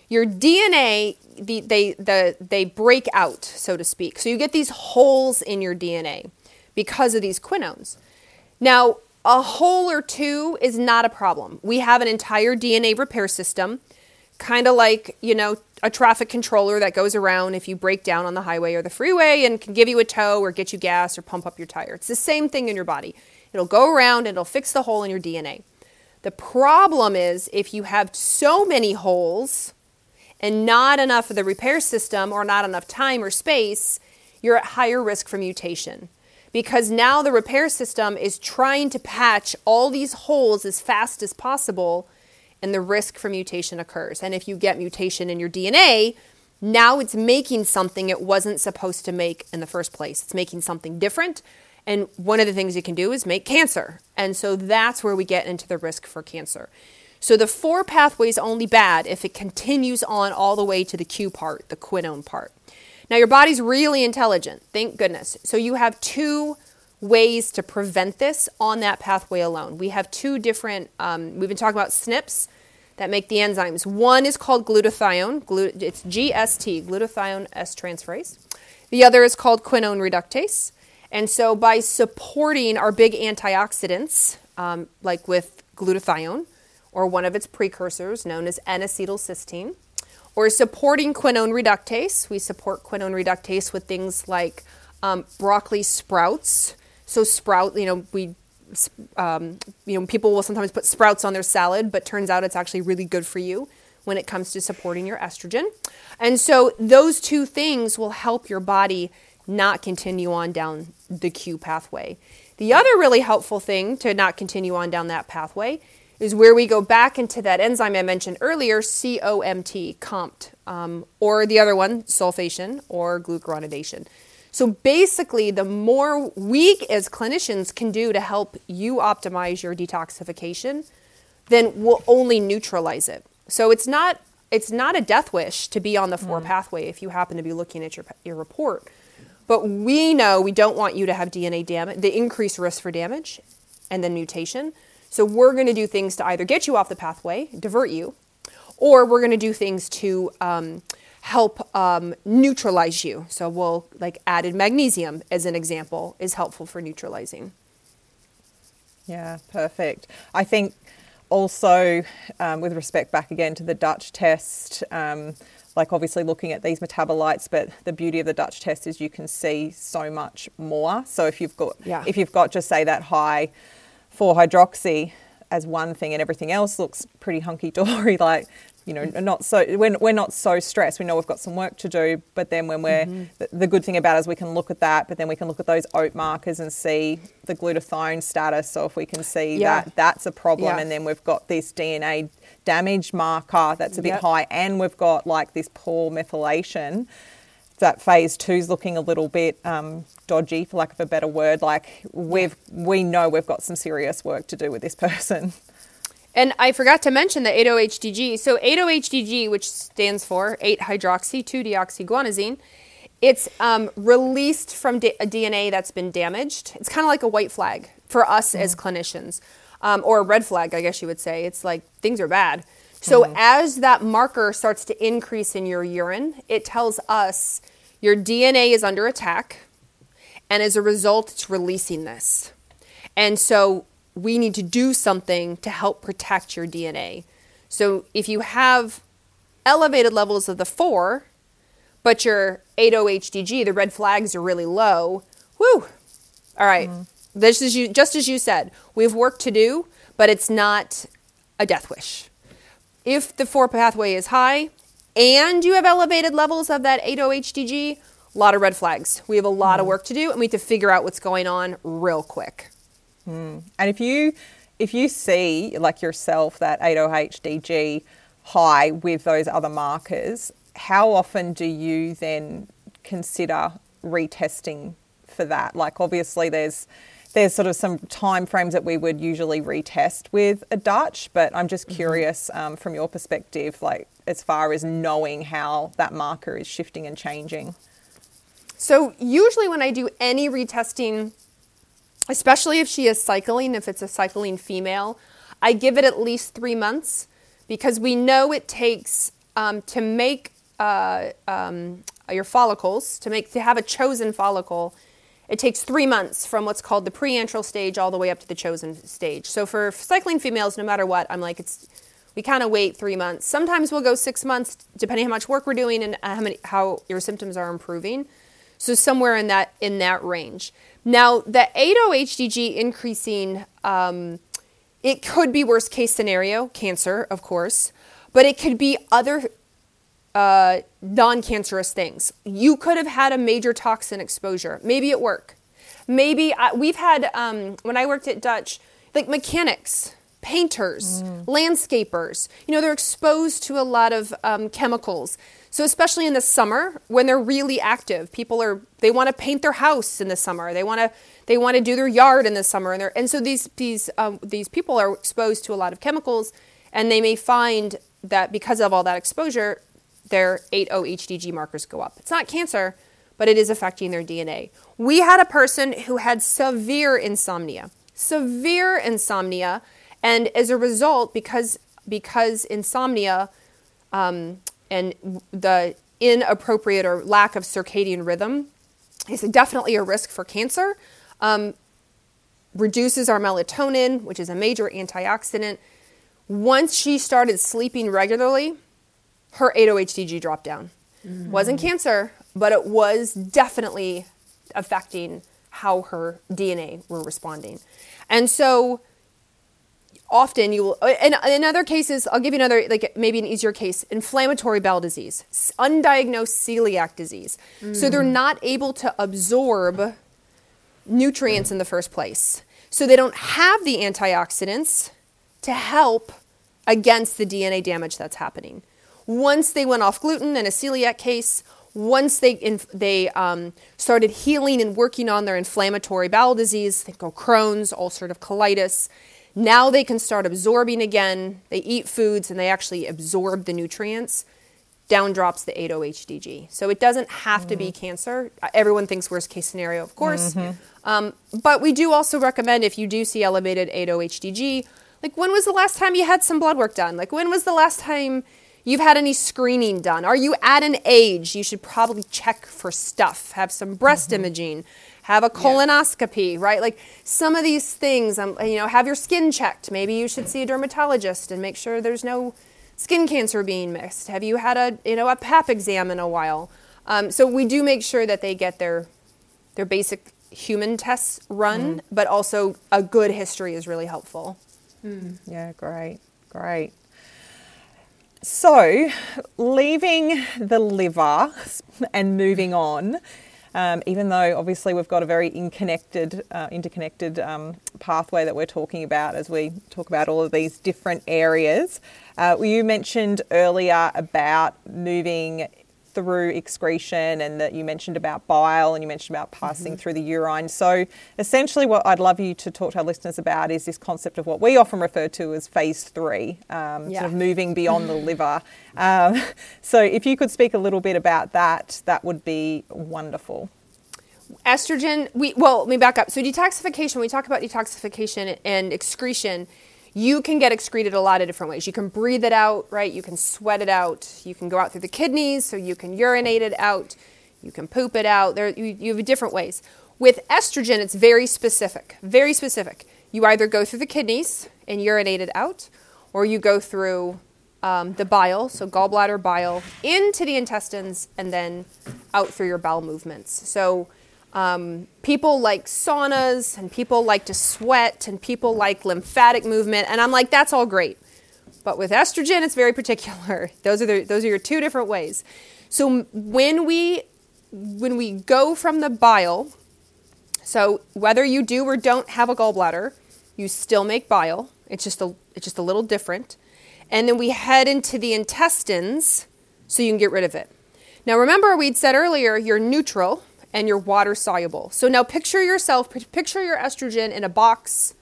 your DNA the, they the they break out, so to speak. So you get these holes in your DNA because of these quinones. Now, a hole or two is not a problem. We have an entire DNA repair system, kind of like, you know, a traffic controller that goes around if you break down on the highway or the freeway and can give you a tow or get you gas or pump up your tire. It's the same thing in your body. It'll go around and it'll fix the hole in your DNA. The problem is if you have so many holes and not enough of the repair system or not enough time or space, you're at higher risk for mutation because now the repair system is trying to patch all these holes as fast as possible and the risk for mutation occurs. And if you get mutation in your DNA, now it's making something it wasn't supposed to make in the first place. It's making something different. And one of the things you can do is make cancer. And so that's where we get into the risk for cancer. So the four pathways only bad if it continues on all the way to the Q part, the quinone part. Now, your body's really intelligent, thank goodness. So, you have two ways to prevent this on that pathway alone. We have two different, um, we've been talking about SNPs that make the enzymes. One is called glutathione, glut- it's GST, glutathione S transferase. The other is called quinone reductase. And so, by supporting our big antioxidants, um, like with glutathione, or one of its precursors known as N acetylcysteine, or supporting quinone reductase. We support quinone reductase with things like um, broccoli sprouts. So sprout, you know, we, um, you know, people will sometimes put sprouts on their salad, but turns out it's actually really good for you when it comes to supporting your estrogen. And so those two things will help your body not continue on down the Q pathway. The other really helpful thing to not continue on down that pathway is where we go back into that enzyme I mentioned earlier, COMT, COMT, um, or the other one, sulfation or glucuronidation. So basically, the more we as clinicians can do to help you optimize your detoxification, then we'll only neutralize it. So it's not it's not a death wish to be on the four mm. pathway if you happen to be looking at your your report. But we know we don't want you to have DNA damage, the increased risk for damage, and then mutation. So we're going to do things to either get you off the pathway, divert you, or we're going to do things to um, help um, neutralize you. So we'll like added magnesium as an example is helpful for neutralizing. Yeah, perfect. I think also um, with respect back again to the Dutch test. Um, like obviously looking at these metabolites, but the beauty of the Dutch test is you can see so much more. So if you've got yeah. if you've got just say that high 4 hydroxy as one thing and everything else looks pretty hunky dory like you know not so we're, we're not so stressed we know we've got some work to do but then when we're mm-hmm. the, the, good thing about it is we can look at that but then we can look at those OAT markers and see the glutathione status so if we can see yeah. that that's a problem yeah. and then we've got this dna damage marker that's a bit yep. high and we've got like this poor methylation that phase two is looking a little bit um, dodgy, for lack of a better word. Like we've we know we've got some serious work to do with this person. And I forgot to mention the 8-HDG. So 8-HDG, which stands for 8-hydroxy-2-deoxyguanosine, it's um, released from a DNA that's been damaged. It's kind of like a white flag for us mm. as clinicians, um, or a red flag, I guess you would say. It's like things are bad. So mm. as that marker starts to increase in your urine, it tells us your DNA is under attack, and as a result, it's releasing this. And so we need to do something to help protect your DNA. So if you have elevated levels of the four, but your 8-HDG, the red flags are really low, whoo. All right. Mm. This is you, just as you said, we have work to do, but it's not a death wish. If the 4 pathway is high and you have elevated levels of that 8-HDG, a lot of red flags. We have a lot mm. of work to do and we need to figure out what's going on real quick. Mm. And if you if you see like yourself that 8-HDG high with those other markers, how often do you then consider retesting for that? Like obviously there's there's sort of some time frames that we would usually retest with a Dutch, but I'm just mm-hmm. curious um, from your perspective, like as far as knowing how that marker is shifting and changing. So usually when I do any retesting, especially if she is cycling, if it's a cycling female, I give it at least three months because we know it takes um, to make uh, um, your follicles to make to have a chosen follicle. It takes three months from what's called the preantral stage all the way up to the chosen stage. So for cycling females, no matter what, I'm like it's we kind of wait three months. Sometimes we'll go six months, depending how much work we're doing and how many how your symptoms are improving. So somewhere in that in that range. Now the 8-HDG increasing, um, it could be worst case scenario, cancer, of course, but it could be other uh, non cancerous things. You could have had a major toxin exposure, maybe at work. Maybe I, we've had, um, when I worked at Dutch, like mechanics, painters, mm. landscapers, you know, they're exposed to a lot of um, chemicals. So, especially in the summer when they're really active, people are, they want to paint their house in the summer. They want to, they want to do their yard in the summer. And, and so these, these, um, these people are exposed to a lot of chemicals and they may find that because of all that exposure, their 8-HDG markers go up. It's not cancer, but it is affecting their DNA. We had a person who had severe insomnia, severe insomnia, and as a result, because because insomnia um, and the inappropriate or lack of circadian rhythm is definitely a risk for cancer. Um, reduces our melatonin, which is a major antioxidant. Once she started sleeping regularly, her 8-HDG dropped down. Mm-hmm. Wasn't cancer, but it was definitely affecting how her DNA were responding. And so often you will, and in other cases, I'll give you another, like maybe an easier case inflammatory bowel disease, undiagnosed celiac disease. Mm. So they're mm. not able to absorb nutrients in the first place. So they don't have the antioxidants to help against the DNA damage that's happening. Once they went off gluten in a celiac case, once they in, they um, started healing and working on their inflammatory bowel disease, think of Crohn's, ulcerative colitis. Now they can start absorbing again. They eat foods and they actually absorb the nutrients. Down drops the 8-HDG. So it doesn't have mm-hmm. to be mm-hmm. cancer. Everyone thinks worst case scenario, of course. Mm-hmm. Um, but we do also recommend if you do see elevated 8-HDG, like when was the last time you had some blood work done? Like when was the last time you've had any screening done? Are you at an age you should probably check for stuff? Have some breast mm-hmm. imaging, have a colonoscopy, yeah. right? Like some of these things, um, you know, have your skin checked. Maybe you should see a dermatologist and make sure there's no skin cancer being missed. Have you had a, you know, a pap exam in a while? Um, so we do make sure that they get their their basic human tests run, mm. but also a good history is really helpful. Mm. Yeah, great, great. So, leaving the liver and moving on, um, even though obviously we've got a very interconnected, uh, interconnected um, pathway that we're talking about as we talk about all of these different areas. Uh, you mentioned earlier about moving through excretion and that you mentioned about bile and you mentioned about passing through the urine. So essentially what I'd love you to talk to our listeners about is this concept of what we often refer to as phase three, um, Yeah. sort of moving beyond the liver. Um, so if you could speak a little bit about that, that would be wonderful. estrogen we well let me back up so detoxification we talk about detoxification and excretion you can get excreted a lot of different ways. You can breathe it out right? You can sweat it out. You can go out through the kidneys so you can urinate it out. You can poop it out. There you, you have different ways. With estrogen it's very specific very specific. You either go through the kidneys and urinate it out or you go through um, the bile, so gallbladder bile, into the intestines and then out through your bowel movements. So um, people like saunas and people like to sweat and people like lymphatic movement, and I'm like, that's all great. But with estrogen, it's very particular. Those are the, those are your two different ways. So when we when we go from the bile, so whether you do or don't have a gallbladder, you still make bile. It's just a it's just a little different. And then we head into the intestines so you can get rid of it. Now remember we'd said earlier you're neutral and you're water soluble. So now picture yourself picture your estrogen in a box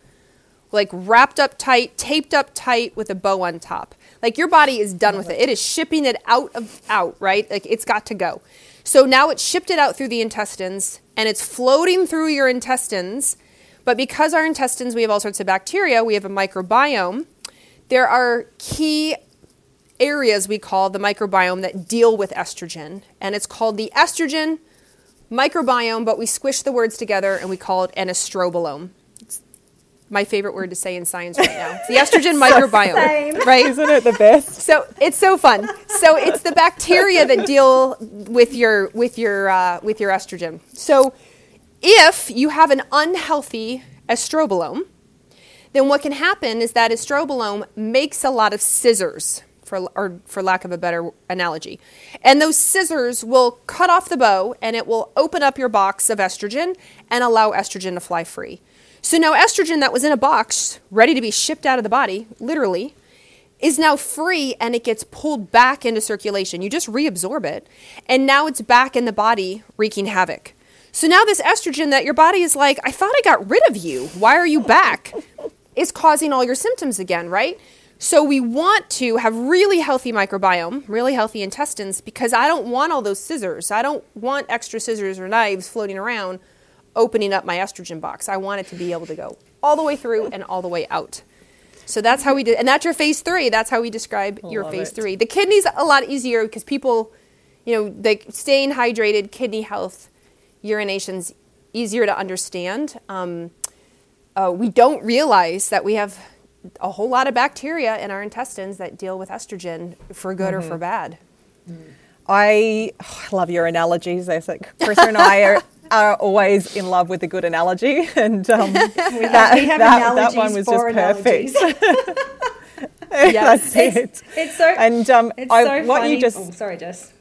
like wrapped up tight, taped up tight with a bow on top. Like your body is done with it. It is shipping it out of out, right? Like it's got to go. So now it's shipped it out through the intestines and it's floating through your intestines. But because our intestines, we have all sorts of bacteria, we have a microbiome. There are key areas we call the microbiome that deal with estrogen, and it's called the estrogen microbiome, but we squish the words together and we call it an estrobolome. It's my favorite word to say in science right now. It's the estrogen microbiome, Same. right? Isn't it the best? So it's so fun. So it's the bacteria that deal with your with your uh, with your estrogen. So if you have an unhealthy estrobolome, then what can happen is that estrobolome makes a lot of scissors, for or for lack of a better analogy, and those scissors will cut off the bow and it will open up your box of estrogen and allow estrogen to fly free. So now estrogen that was in a box, ready to be shipped out of the body, literally, is now free and it gets pulled back into circulation. You just reabsorb it, and now it's back in the body wreaking havoc. So now this estrogen that your body is like, I thought I got rid of you. Why are you back? is causing all your symptoms again, right? So we want to have really healthy microbiome, really healthy intestines because I don't want all those scissors. I don't want extra scissors or knives floating around opening up my estrogen box. I want it to be able to go all the way through and all the way out. So that's how we did, and that's your phase three. That's how we describe your phase it. three. The kidneys a lot easier because people, you know, they staying hydrated, kidney health, urination's easier to understand. Um, uh, we don't realize that we have a whole lot of bacteria in our intestines that deal with estrogen for good or Mm-hmm. for bad. I, oh, I love your analogies. I think Chris and I are, are always in love with a good analogy, and um, that, we have that, that one was just perfect. analogies. That's It's, it. it's so And um, it's I, so what funny. you just oh, sorry, Jess.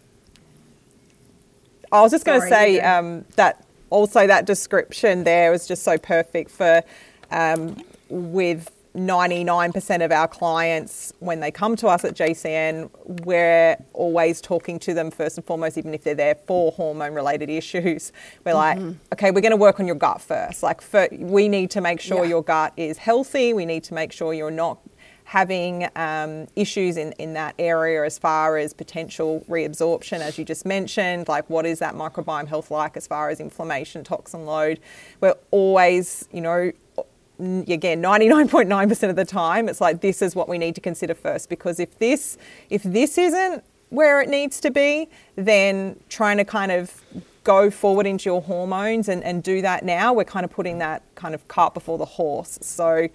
I was just going to say um, that also that description there was just so perfect for um, with 99% of our clients when they come to us at JCN, we're always talking to them first and foremost, even if they're there for hormone related issues. We're like, okay, we're going to work on your gut first. Like, fir- we need to make sure Yeah. your gut is healthy. We need to make sure you're not having um, issues in, in that area as far as potential reabsorption, as you just mentioned, like what is that microbiome health like as far as inflammation, toxin load. We're always, you know, again, 99.9% of the time, it's like this is what we need to consider first because if this, if this isn't where it needs to be, then trying to kind of go forward into your hormones and, and do that now, we're kind of putting that kind of cart before the horse. So.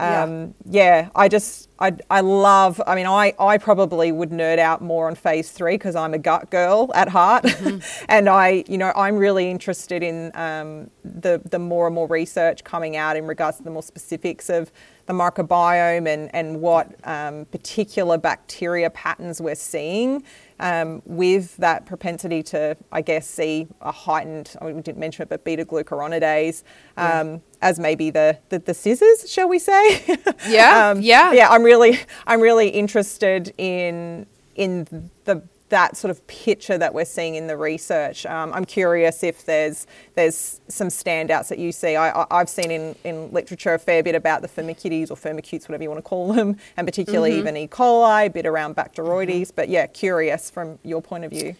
Um, yeah, I just, I, I love, I mean, I, I probably would nerd out more on phase three because I'm a gut girl at heart. and I, you know, I'm really interested in um, the, the more and more research coming out in regards to the more specifics of the microbiome and, and what um, particular bacteria patterns we're seeing um, with that propensity to, I guess, see a heightened, I mean, we didn't mention it, but beta glucuronidase um, as maybe the, the, the scissors, shall we say? Yeah, yeah. yeah. I'm really, I'm really interested in in the that sort of picture that we're seeing in the research. Um, I'm curious if there's there's some standouts that you see. I, have seen in, in literature a fair bit about the firmicutes or firmicutes, whatever you want to call them, and particularly mm-hmm. even E. coli, a bit around Bacteroides. Mm-hmm. But yeah, curious from your point of view.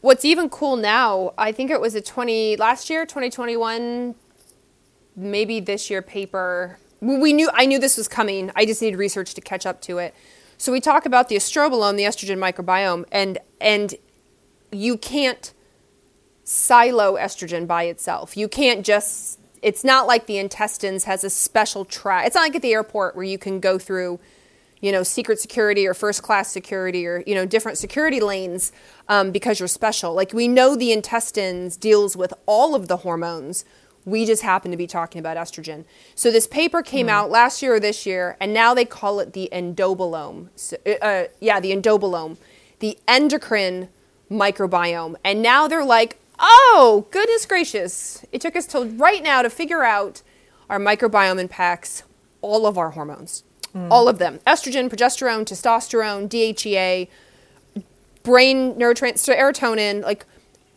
What's even cool now, I think it was a 20 last year, 2021, maybe this year paper. We knew I knew this was coming. I just needed research to catch up to it so we talk about the estrobolome, the estrogen microbiome, and and you can't silo estrogen by itself. You can't just it's not like the intestines has a special track. It's not like at the airport where you can go through, you know, secret security or first class security or you know different security lanes um, because you're special. Like we know the intestines deals with all of the hormones, we just happen to be talking about estrogen. So this paper came mm. out last year or this year, and now they call it the endobolome. So, uh, uh, yeah, the endobolome, the endocrine microbiome. And now they're like, oh, goodness gracious. It took us till right now to figure out our microbiome impacts all of our hormones, mm. all of them estrogen, progesterone, testosterone, DHEA, brain neurotransmitter, serotonin, like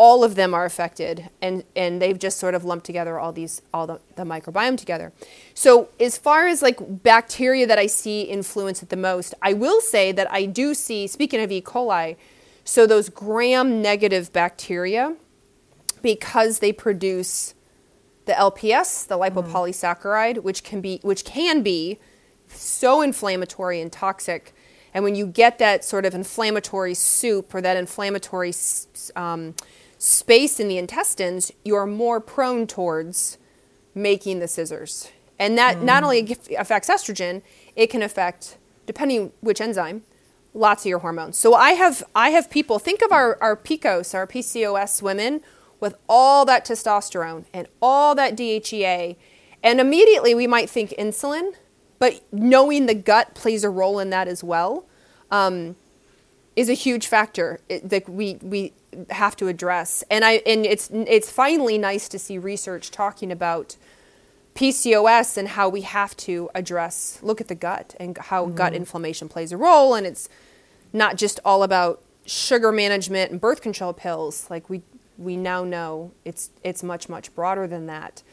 all of them are affected and, and they've just sort of lumped together all these all the, the microbiome together. So as far as like bacteria that i see influence it the most i will say that i do see speaking of e. coli so those gram negative bacteria because they produce the lps the lipopolysaccharide which can be which can be so inflammatory and toxic and when you get that sort of inflammatory soup or that inflammatory um, space in the intestines, you're more prone towards making the scissors. And that mm. not only affects estrogen, it can affect, depending which enzyme, lots of your hormones. So I have I have people think of our, our PCOS, our PCOS women with all that testosterone and all that DHEA. And immediately we might think insulin, but knowing the gut plays a role in that as well. Um, is a huge factor that we we have to address. And I and it's it's finally nice to see research talking about PCOS and how we have to address look at the gut and how mm-hmm. gut inflammation plays a role and it's not just all about sugar management and birth control pills like we we now know it's it's much much broader than that.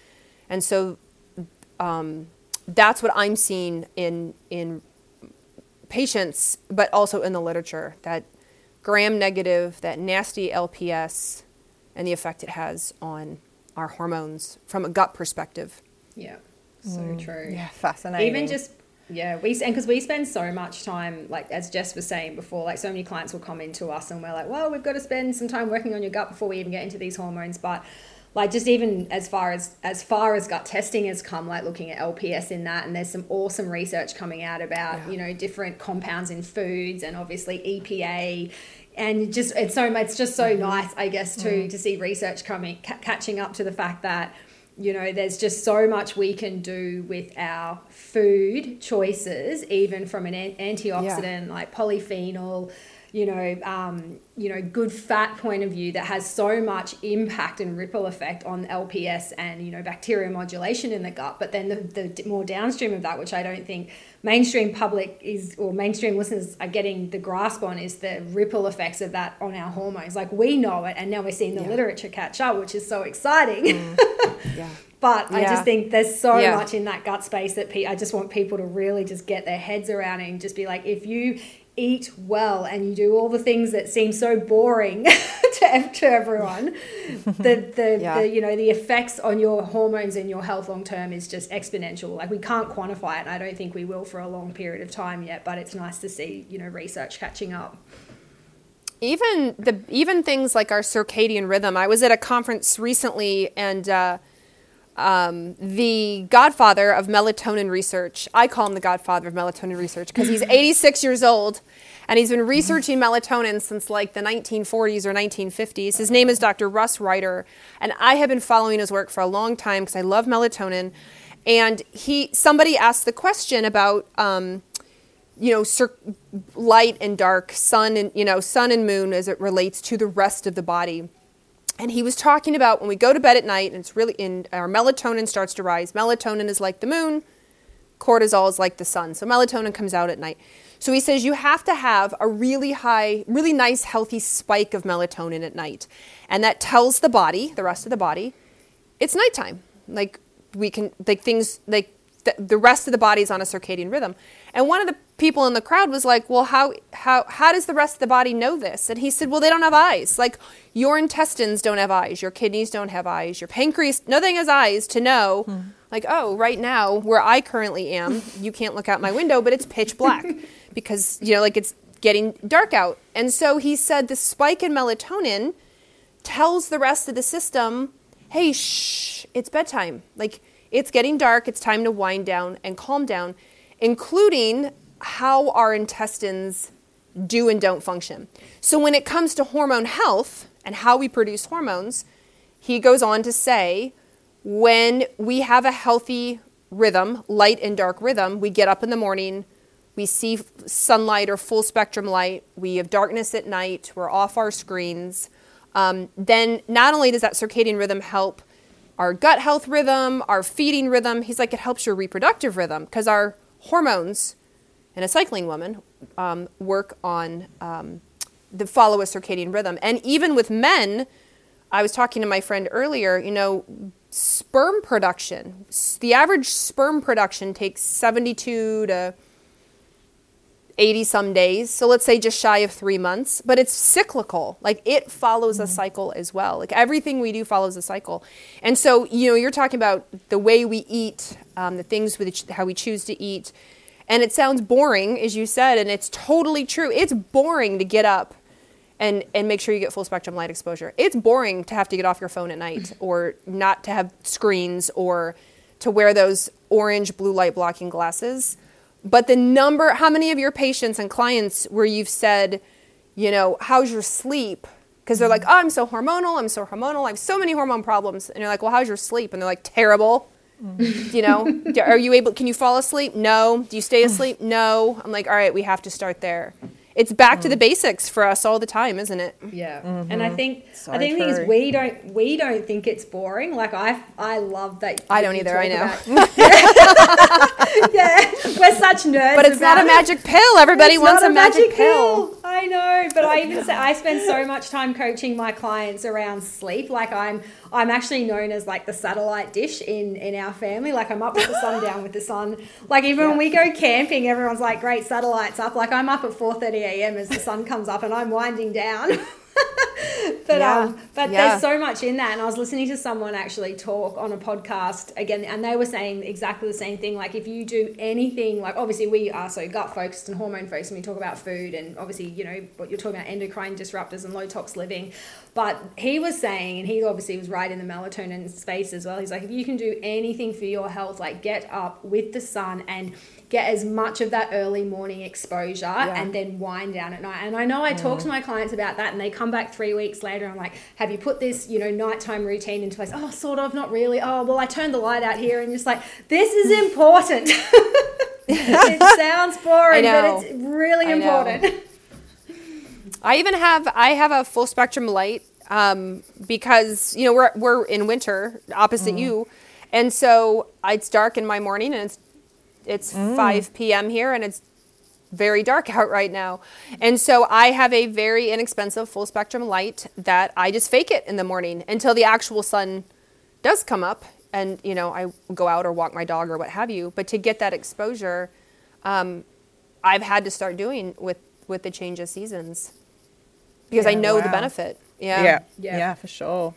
And so um, that's what I'm seeing in in patients, but also in the literature that gram negative, that nasty LPS, and the effect it has on our hormones from a gut perspective. Yeah, so mm. true. Yeah, fascinating. Even just yeah, we and because we spend so much time, like as Jess was saying before, like so many clients will come into us and we're like, well, we've got to spend some time working on your gut before we even get into these hormones, but like just even as far as as far as gut testing has come like looking at lps in that and there's some awesome research coming out about yeah. you know different compounds in foods and obviously epa and just it's so it's just so mm-hmm. nice i guess too mm. to see research coming ca- catching up to the fact that you know there's just so much we can do with our food choices even from an antioxidant yeah. like polyphenol you know, um, you know, good fat point of view that has so much impact and ripple effect on LPS and you know bacterial modulation in the gut. But then the, the more downstream of that, which I don't think mainstream public is or mainstream listeners are getting the grasp on, is the ripple effects of that on our hormones. Like we know it, and now we're seeing the yeah. literature catch up, which is so exciting. Mm. yeah. But yeah. I just think there's so yeah. much in that gut space that pe- I just want people to really just get their heads around it and just be like, if you eat well and you do all the things that seem so boring to, to everyone. The, the, yeah. the, you know the effects on your hormones and your health long term is just exponential. Like we can't quantify it and i don't think we will for a long period of time yet but it's nice to see you know research catching up. Even the even things like our circadian rhythm. I was at a conference recently and uh, um, the godfather of melatonin research. I call him the godfather of melatonin research because he's 86 years old and he's been researching melatonin since like the 1940s or 1950s. His name is Dr. Russ Reiter, and I have been following his work for a long time because I love melatonin. And he, somebody asked the question about, um, you know, cir- light and dark, sun and you know, sun and moon as it relates to the rest of the body. And he was talking about when we go to bed at night and it's really in our melatonin starts to rise. Melatonin is like the moon, cortisol is like the sun. So melatonin comes out at night. So he says you have to have a really high, really nice, healthy spike of melatonin at night. And that tells the body, the rest of the body, it's nighttime. Like we can, like things, like the, the rest of the body's on a circadian rhythm. And one of the people in the crowd was like, well, how, how, how does the rest of the body know this? And he said, well, they don't have eyes. Like your intestines don't have eyes, your kidneys don't have eyes, your pancreas, nothing has eyes to know. Hmm. Like, oh, right now, where I currently am, you can't look out my window, but it's pitch black because, you know, like it's getting dark out. And so he said the spike in melatonin tells the rest of the system, hey, shh, it's bedtime. Like, it's getting dark, it's time to wind down and calm down, including how our intestines do and don't function. So, when it comes to hormone health and how we produce hormones, he goes on to say when we have a healthy rhythm, light and dark rhythm, we get up in the morning, we see sunlight or full spectrum light, we have darkness at night, we're off our screens. Um, then not only does that circadian rhythm help our gut health rhythm, our feeding rhythm. He's like, it helps your reproductive rhythm because our hormones in a cycling woman um, work on um, the follow a circadian rhythm. And even with men, I was talking to my friend earlier, you know, sperm production, the average sperm production takes 72 to 80 some days. So let's say just shy of three months, but it's cyclical. Like it follows mm-hmm. a cycle as well. Like everything we do follows a cycle. And so, you know, you're talking about the way we eat, um, the things with how we choose to eat. And it sounds boring, as you said, and it's totally true. It's boring to get up and, and make sure you get full spectrum light exposure. It's boring to have to get off your phone at night or not to have screens or to wear those orange blue light blocking glasses but the number, how many of your patients and clients where you've said, you know, how's your sleep? Because they're like, oh, I'm so hormonal, I'm so hormonal, I have so many hormone problems. And you're like, well, how's your sleep? And they're like, terrible. Mm-hmm. you know, are you able, can you fall asleep? No. Do you stay asleep? No. I'm like, all right, we have to start there it's back mm. to the mm. basics for us all the time, isn't it? Yeah, mm-hmm. and I think so I think the thing is we don't we don't think it's boring. Like I I love that. I don't either. I know. yeah, we're such nerds. But it's not a magic pill. Everybody it's wants a, a, magic, magic pill. pill. I know, but I even say I spend so much time coaching my clients around sleep. Like I'm I'm actually known as like the satellite dish in in our family. Like I'm up with the sun, down with the sun. Like even yeah. when we go camping, everyone's like, "Great satellites up." Like I'm up at 4:30 a.m. as the sun comes up, and I'm winding down. but yeah. um, but yeah. there's so much in that, and I was listening to someone actually talk on a podcast again, and they were saying exactly the same thing. Like if you do anything, like obviously we are so gut focused and hormone focused, and we talk about food, and obviously you know what you're talking about endocrine disruptors and low tox living. But he was saying, and he obviously was right in the melatonin space as well. He's like, if you can do anything for your health, like get up with the sun and get as much of that early morning exposure yeah. and then wind down at night. And I know I mm. talk to my clients about that and they come back three weeks later and I'm like, have you put this, you know, nighttime routine into place? Oh, sort of, not really. Oh, well, I turned the light out here and just like, this is important. it sounds boring, but it's really important. I even have I have a full spectrum light um, because you know we're we're in winter opposite mm. you, and so it's dark in my morning and it's it's mm. 5 p.m. here and it's very dark out right now. And so I have a very inexpensive full spectrum light that I just fake it in the morning until the actual sun does come up and you know I go out or walk my dog or what have you. But to get that exposure, um, I've had to start doing with with the change of seasons because yeah, I know wow. the benefit. Yeah. yeah. yeah, yeah, for sure.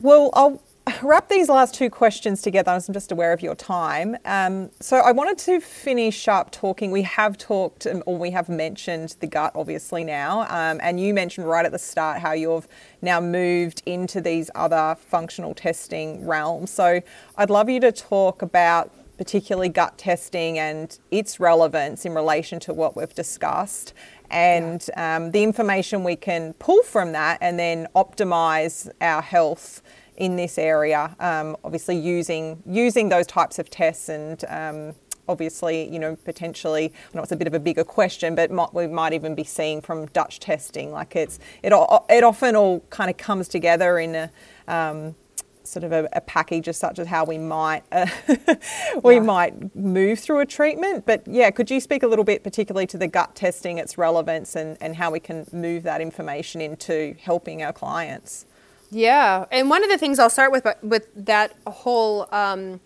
Well, I'll wrap these last two questions together. I'm just aware of your time. Um, so I wanted to finish up talking. We have talked, um, or we have mentioned the gut, obviously now, um, and you mentioned right at the start how you've now moved into these other functional testing realms. So I'd love you to talk about particularly gut testing and its relevance in relation to what we've discussed and um, the information we can pull from that and then optimize our health in this area. Um, obviously, using using those types of tests and um, obviously, you know, potentially, I know it's a bit of a bigger question, but might, we might even be seeing from DUTCH testing. Like it's it it often all kind of comes together in a um, sort of a, a package as such as how we might uh, we Yeah. might move through a treatment. But yeah, could you speak a little bit particularly to the gut testing, its relevance, and, and how we can move that information into helping our clients? Yeah, and one of the things I'll start with with that whole um,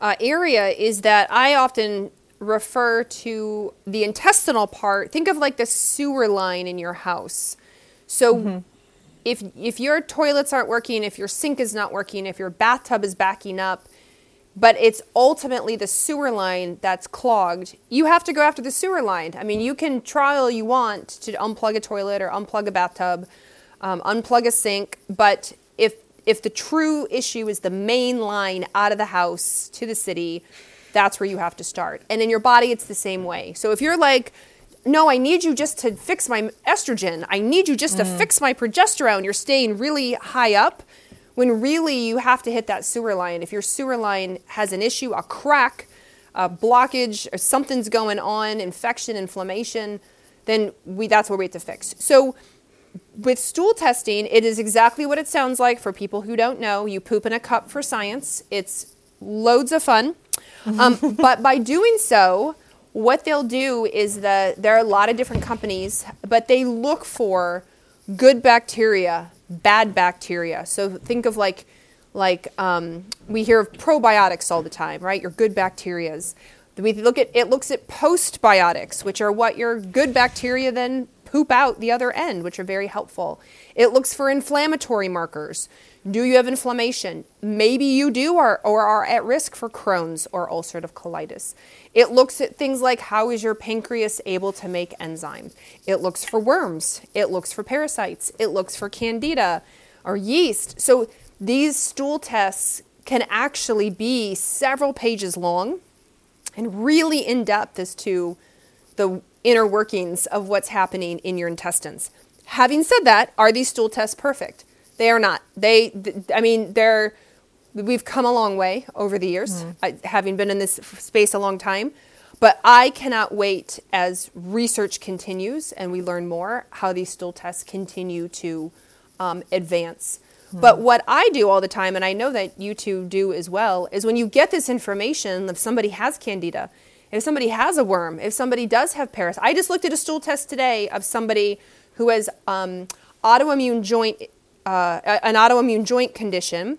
uh, area is that I often refer to the intestinal part. Think of like the sewer line in your house. So if if your toilets aren't working, if your sink is not working, if your bathtub is backing up, but it's ultimately the sewer line that's clogged. You have to go after the sewer line. I mean, you can try all you want to unplug a toilet or unplug a bathtub, um, unplug a sink, but if if the true issue is the main line out of the house to the city, that's where you have to start. And in your body, it's the same way. So if you're like, no, I need you just to fix my estrogen. I need you just to fix my progesterone. You're staying really high up when really you have to hit that sewer line. If your sewer line has an issue, a crack, a blockage, or something's going on, infection, inflammation, then we that's where we have to fix. So with stool testing, it is exactly what it sounds like for people who don't know. You poop in a cup for science. It's loads of fun. Um, but by doing so, what they'll do is that there are a lot of different companies, but they look for good bacteria, bad bacteria. So think of like, like um, we hear of probiotics all the time, right? Your good bacterias. We look at it looks at postbiotics, which are what your good bacteria then poop out the other end, which are very helpful. It looks for inflammatory markers. Do you have inflammation? Maybe you do or, or are at risk for Crohn's or ulcerative colitis. It looks at things like how is your pancreas able to make enzyme? It looks for worms. It looks for parasites. It looks for candida or yeast. So these stool tests can actually be several pages long and really in depth as to the inner workings of what's happening in your intestines. Having said that, are these stool tests perfect? They are not. They, th- I mean, they're. We've come a long way over the years, I, having been in this f- space a long time. But I cannot wait as research continues and we learn more how these stool tests continue to um, advance. Mm-hmm. But what I do all the time, and I know that you two do as well, is when you get this information, if somebody has candida, if somebody has a worm, if somebody does have parasites. I just looked at a stool test today of somebody who has um, autoimmune joint, uh, an autoimmune joint condition,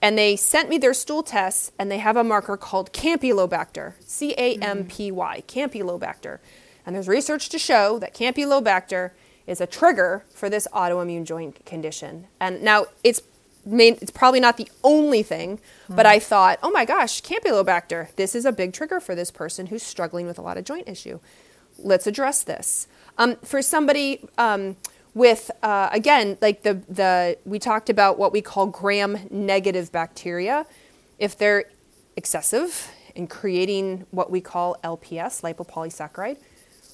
and they sent me their stool tests, and they have a marker called Campylobacter, C A M P Y, Campylobacter. And there's research to show that Campylobacter is a trigger for this autoimmune joint condition. And now it's it's probably not the only thing, but I thought, oh my gosh, Campylobacter, this is a big trigger for this person who's struggling with a lot of joint issue. Let's address this. Um, for somebody um, with, uh, again, like the, the, we talked about what we call gram negative bacteria. If they're excessive in creating what we call LPS, lipopolysaccharide,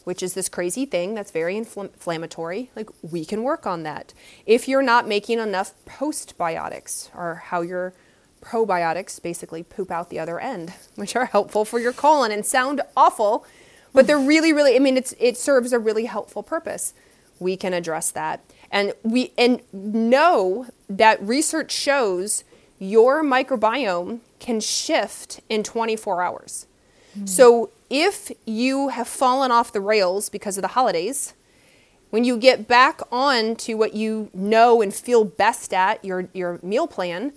which is this crazy thing that's very infl- inflammatory. Like, we can work on that. If you're not making enough postbiotics, or how your probiotics basically poop out the other end, which are helpful for your colon and sound awful, but they're really, really, I mean, it's, it serves a really helpful purpose. We can address that. And we and know that research shows your microbiome can shift in 24 hours. Hmm. So if you have fallen off the rails because of the holidays, when you get back on to what you know and feel best at, your, your meal plan,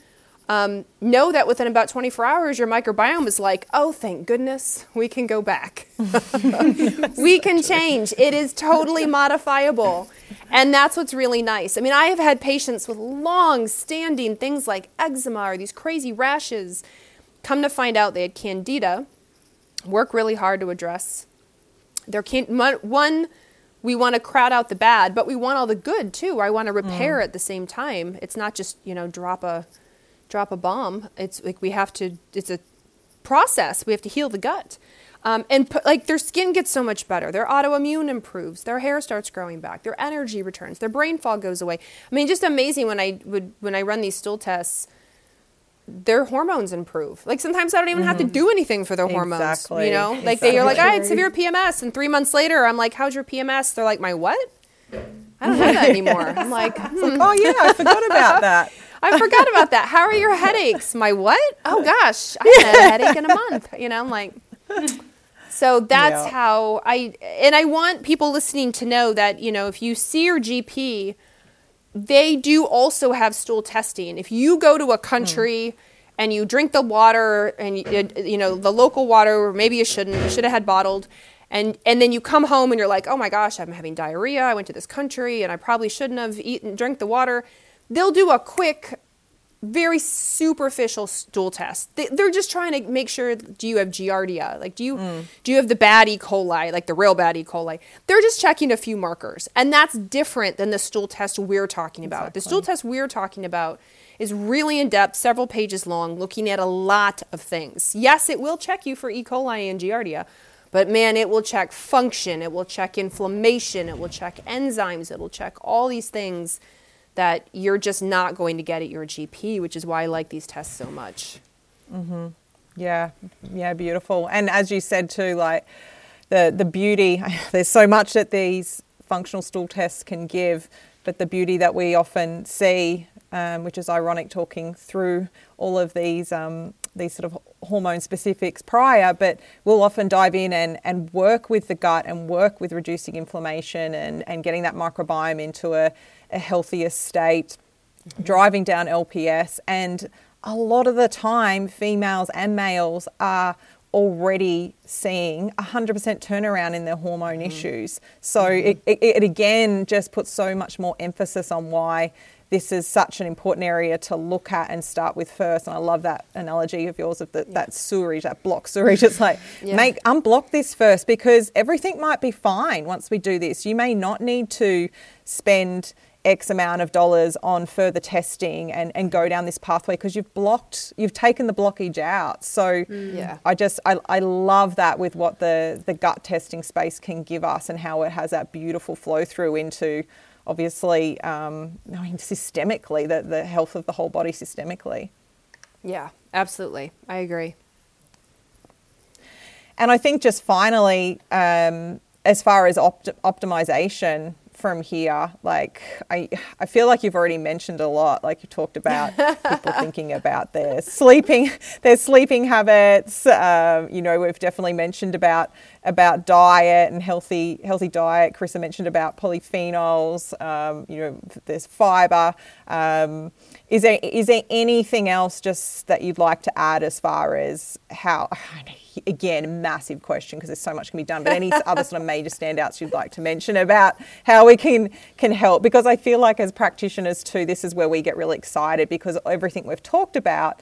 um, know that within about 24 hours, your microbiome is like, oh, thank goodness, we can go back. we can change. It is totally modifiable. And that's what's really nice. I mean, I have had patients with long standing things like eczema or these crazy rashes come to find out they had candida, work really hard to address. There can't, one, we want to crowd out the bad, but we want all the good too. I want to repair at the same time. It's not just, you know, drop a drop a bomb. It's like we have to it's a process. We have to heal the gut. Um, and like their skin gets so much better. Their autoimmune improves. Their hair starts growing back. Their energy returns. Their brain fog goes away. I mean, just amazing when I would when I run these stool tests. Their hormones improve. Like sometimes I don't even have to do anything for their hormones. Exactly. You know, like they are like, I had severe PMS, and three months later, I'm like, how's your PMS? They're like, my what? I don't have that anymore. I'm like, hmm. Oh yeah, I forgot about that. I forgot about that. How are your headaches? My what? Oh gosh, I haven't had a headache in a month. You know, I'm like. So that's Yeah. how I and I want people listening to know that you know if you see your GP, they do also have stool testing. If you go to a country and you drink the water and you, you know the local water, or maybe you shouldn't, you should have had bottled, and and then you come home and you're like, oh my gosh, I'm having diarrhea. I went to this country and I probably shouldn't have eaten, drank the water. They'll do a quick very superficial stool test. They, they're just trying to make sure do you have giardia? Like do you mm. do you have the bad E. coli, like the real bad E. coli? They're just checking a few markers. And that's different than the stool test we're talking about. The stool test we're talking about is really in depth, several pages long, looking at a lot of things. Yes, it will check you for E. coli and giardia, but man, it will check function, it will check inflammation, it will check enzymes, it will check all these things that you're just not going to get at your GP, which is why I like these tests so much. Yeah, yeah, beautiful. And as you said too, like the the beauty, there's so much that these functional stool tests can give, but the beauty that we often see, um, which is ironic, talking through all of these um, these sort of hormone specifics prior, but we'll often dive in and, and work with the gut and work with reducing inflammation and, and getting that microbiome into a, a healthier state driving down LPS. And a lot of the time, females and males are already seeing 100% turnaround in their hormone mm-hmm. issues. So mm-hmm. it, it, it again just puts so much more emphasis on why this is such an important area to look at and start with first. And I love that analogy of yours of the, that sewerage, that block sewerage. It's like, Yeah. make unblock this first because everything might be fine once we do this. You may not need to spend X amount of dollars on further testing and, and go down this pathway because you've blocked, you've taken the blockage out. So Yeah. I just, I, I love that with what the, the gut testing space can give us and how it has that beautiful flow through into obviously, um, I mean, systemically, the, the health of the whole body systemically. Yeah, absolutely. I agree. And I think just finally, um, as far as opt- optimization from here, like I, I feel like you've already mentioned a lot. Like you talked about people thinking about their sleeping, their sleeping habits. Um, you know, we've definitely mentioned about about diet and healthy healthy diet. Carissa mentioned about polyphenols. Um, you know, there's fiber. Um, is there is there anything else just that you'd like to add as far as how? Again, massive question because there's so much can be done. But any other sort of major standouts you'd like to mention about how we can can help? Because I feel like as practitioners too, this is where we get really excited because everything we've talked about.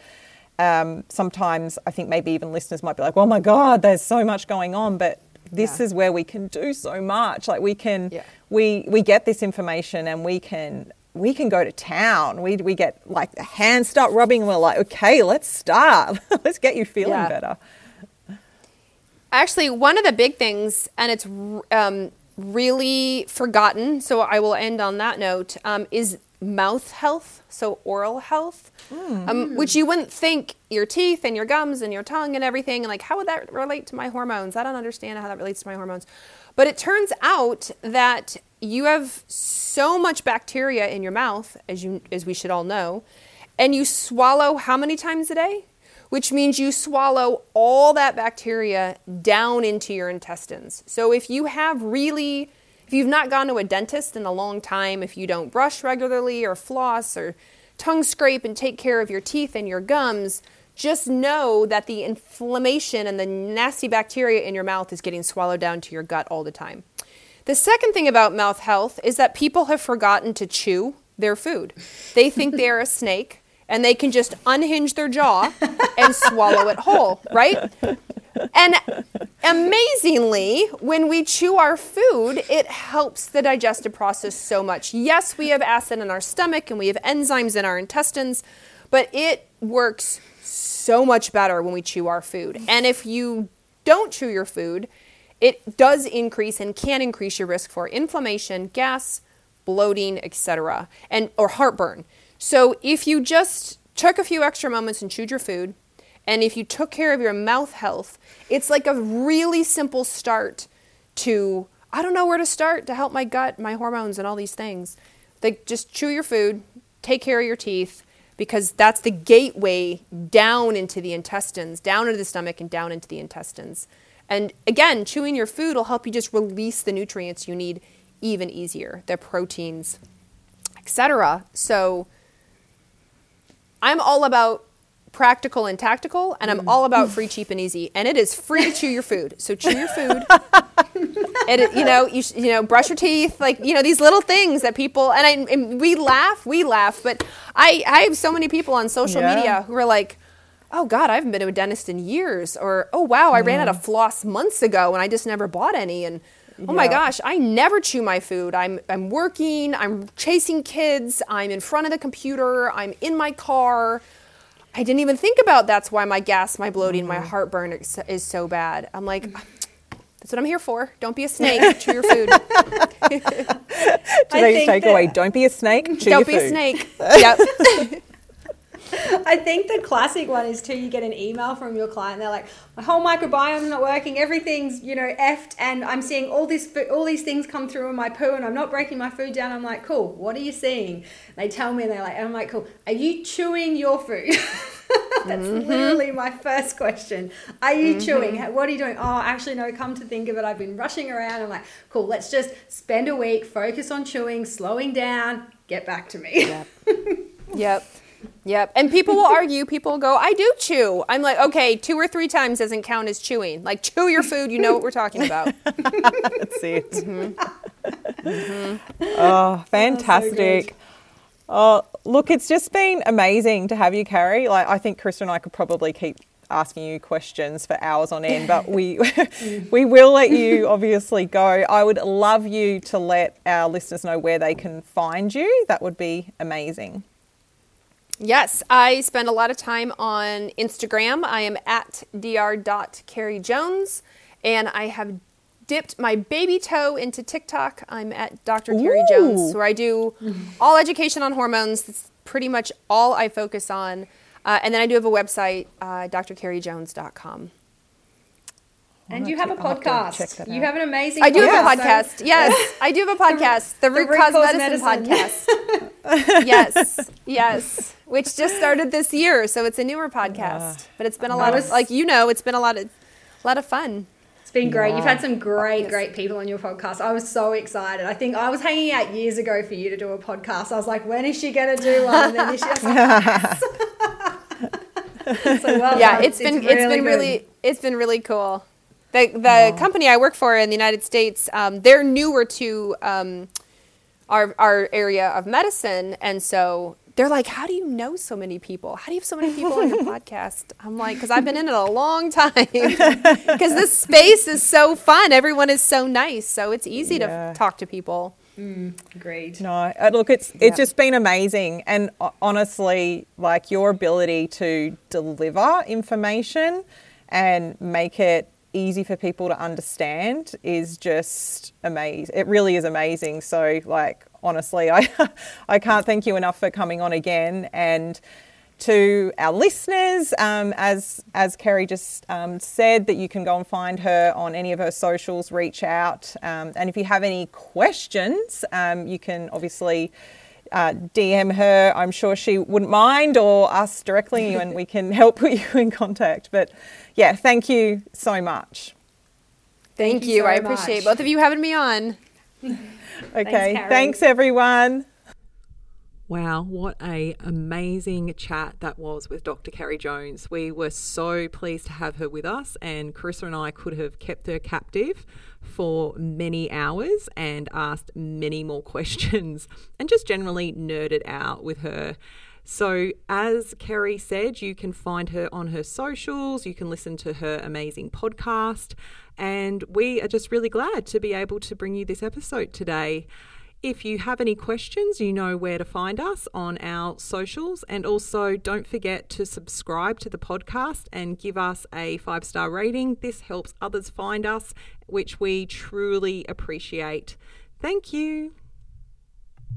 Um, sometimes I think maybe even listeners might be like, "Oh my God, there's so much going on," but this Yeah. is where we can do so much. Like we can, Yeah. we we get this information and we can we can go to town. We we get like the hands start rubbing and we're like, okay, let's start. let's get you feeling Yeah. better. Actually, one of the big things, and it's um, really forgotten, so I will end on that note, um, is mouth health, so oral health, um, which you wouldn't think your teeth and your gums and your tongue and everything, and like, how would that relate to my hormones? I don't understand how that relates to my hormones. But it turns out that you have so much bacteria in your mouth, as you as we should all know, and you swallow how many times a day? Which means you swallow all that bacteria down into your intestines. So if you have really if you've not gone to a dentist in a long time, if you don't brush regularly or floss or tongue scrape and take care of your teeth and your gums, just know that the inflammation and the nasty bacteria in your mouth is getting swallowed down to your gut all the time. The second thing about mouth health is that people have forgotten to chew their food. They think they're a snake and they can just unhinge their jaw and swallow it whole, right? And amazingly, when we chew our food, it helps the digestive process so much. Yes, we have acid in our stomach and we have enzymes in our intestines, but it works so much better when we chew our food. And if you don't chew your food, it does increase and can increase your risk for inflammation, gas, bloating, etc., and or heartburn. So if you just took a few extra moments and chewed your food, and if you took care of your mouth health, it's like a really simple start to I don't know where to start to help my gut, my hormones, and all these things. Like just chew your food, take care of your teeth, because that's the gateway down into the intestines, down into the stomach, and down into the intestines. And again, chewing your food will help you just release the nutrients you need even easier, the proteins, etc. So I'm all about practical and tactical, and I'm mm. all about free, cheap, and easy. And it is free to chew your food. So chew your food. and you know, you, you know, brush your teeth, like you know, these little things that people and I and we laugh, we laugh, but I I have so many people on social Yeah. media who are like. Oh God, I haven't been to a dentist in years. Or oh wow, I ran out of floss months ago and I just never bought any. And oh my Yeah. gosh, I never chew my food. I'm I'm working. I'm chasing kids. I'm in front of the computer. I'm in my car. I didn't even think about that's why my gas, my bloating, my heartburn is, is so bad. I'm like, that's what I'm here for. Don't be a snake. chew your food. Today's takeaway: don't be a snake. Chew Don't your be a snake. Yep. I think the classic one is too. You get an email from your client. They're like, "My whole microbiome's not working. Everything's you know effed, and I'm seeing all this all these things come through in my poo, and I'm not breaking my food down." I'm like, "Cool. What are you seeing?" They tell me, and they're like, and "I'm like, cool. Are you chewing your food?" That's mm-hmm. literally my first question. Are you mm-hmm. chewing? What are you doing? Oh, actually, no. Come to think of it, I've been rushing around. I'm like, cool. Let's just spend a week, focus on chewing, slowing down. Get back to me. Yep. Yep. And people will argue, people will go, I do chew. I'm like, okay, two or three times doesn't count as chewing. Like, chew your food, you know what we're talking about. That's it. Mm-hmm. Oh, fantastic. Oh, look, it's just been amazing to have you, Carrie. Like, I think Carissa and I could probably keep asking you questions for hours on end, but we we will let you obviously go. I would love you to let our listeners know where they can find you. That would be amazing. Yes, I spend a lot of time on Instagram. I am at dr.carriejones, and I have dipped my baby toe into TikTok. I'm at Dr. Carrie Jones, where I do all education on hormones. That's pretty much all I focus on. Uh, and then I do have a website, uh, drcarriejones.com. And you have a I'll have podcast. You have an amazing. I do have a podcast, so- Yes, I do have a podcast, the, Root, Cause, Medicine, podcast. yes, yes, which just started this year, so it's a newer podcast. But it's been a lot of, like you know, it's been a lot of, a lot of fun. It's been great. You've had some great, great people on your podcast. I was so excited. I think I was hanging out years ago for you to do a podcast. I was like, when is she going to do one? And then this year, like, yes. so well yeah, done. it's been it's been good. really it's been really cool. The the company I work for in the United States, um, they're newer to um, our our area of medicine, and so they're like, "How do you know so many people? How do you have so many people on your podcast?" I'm like, "Because I've been in it a long time. Because this space is so fun. Everyone is so nice, so it's easy Yeah. to talk to people." Agreed. No, uh, look, it's Yeah. it's just been amazing, and uh, honestly, like your ability to deliver information and make it easy for people to understand is just amazing. It really is amazing. So, like, honestly, I I can't thank you enough for coming on again and. To our listeners, um, as as Carrie just um, said, that you can go and find her on any of her socials, reach out, um, and if you have any questions, um, you can obviously uh, DM her. I'm sure she wouldn't mind, or us directly, and we can help put you in contact. But yeah, thank you so much. Thank, you you. so I appreciate much. both of you having me on. Okay, Carrie. thanks everyone. Wow, what a amazing chat that was with Dr. Carrie Jones. We were so pleased to have her with us and Carissa and I could have kept her captive for many hours and asked many more questions and just generally nerded out with her. So, as Carrie said, you can find her on her socials, you can listen to her amazing podcast, and we are just really glad to be able to bring you this episode today. If you have any questions, you know where to find us on our socials. And also, don't forget to subscribe to the podcast and give us a five star rating. This helps others find us, which we truly appreciate. Thank you.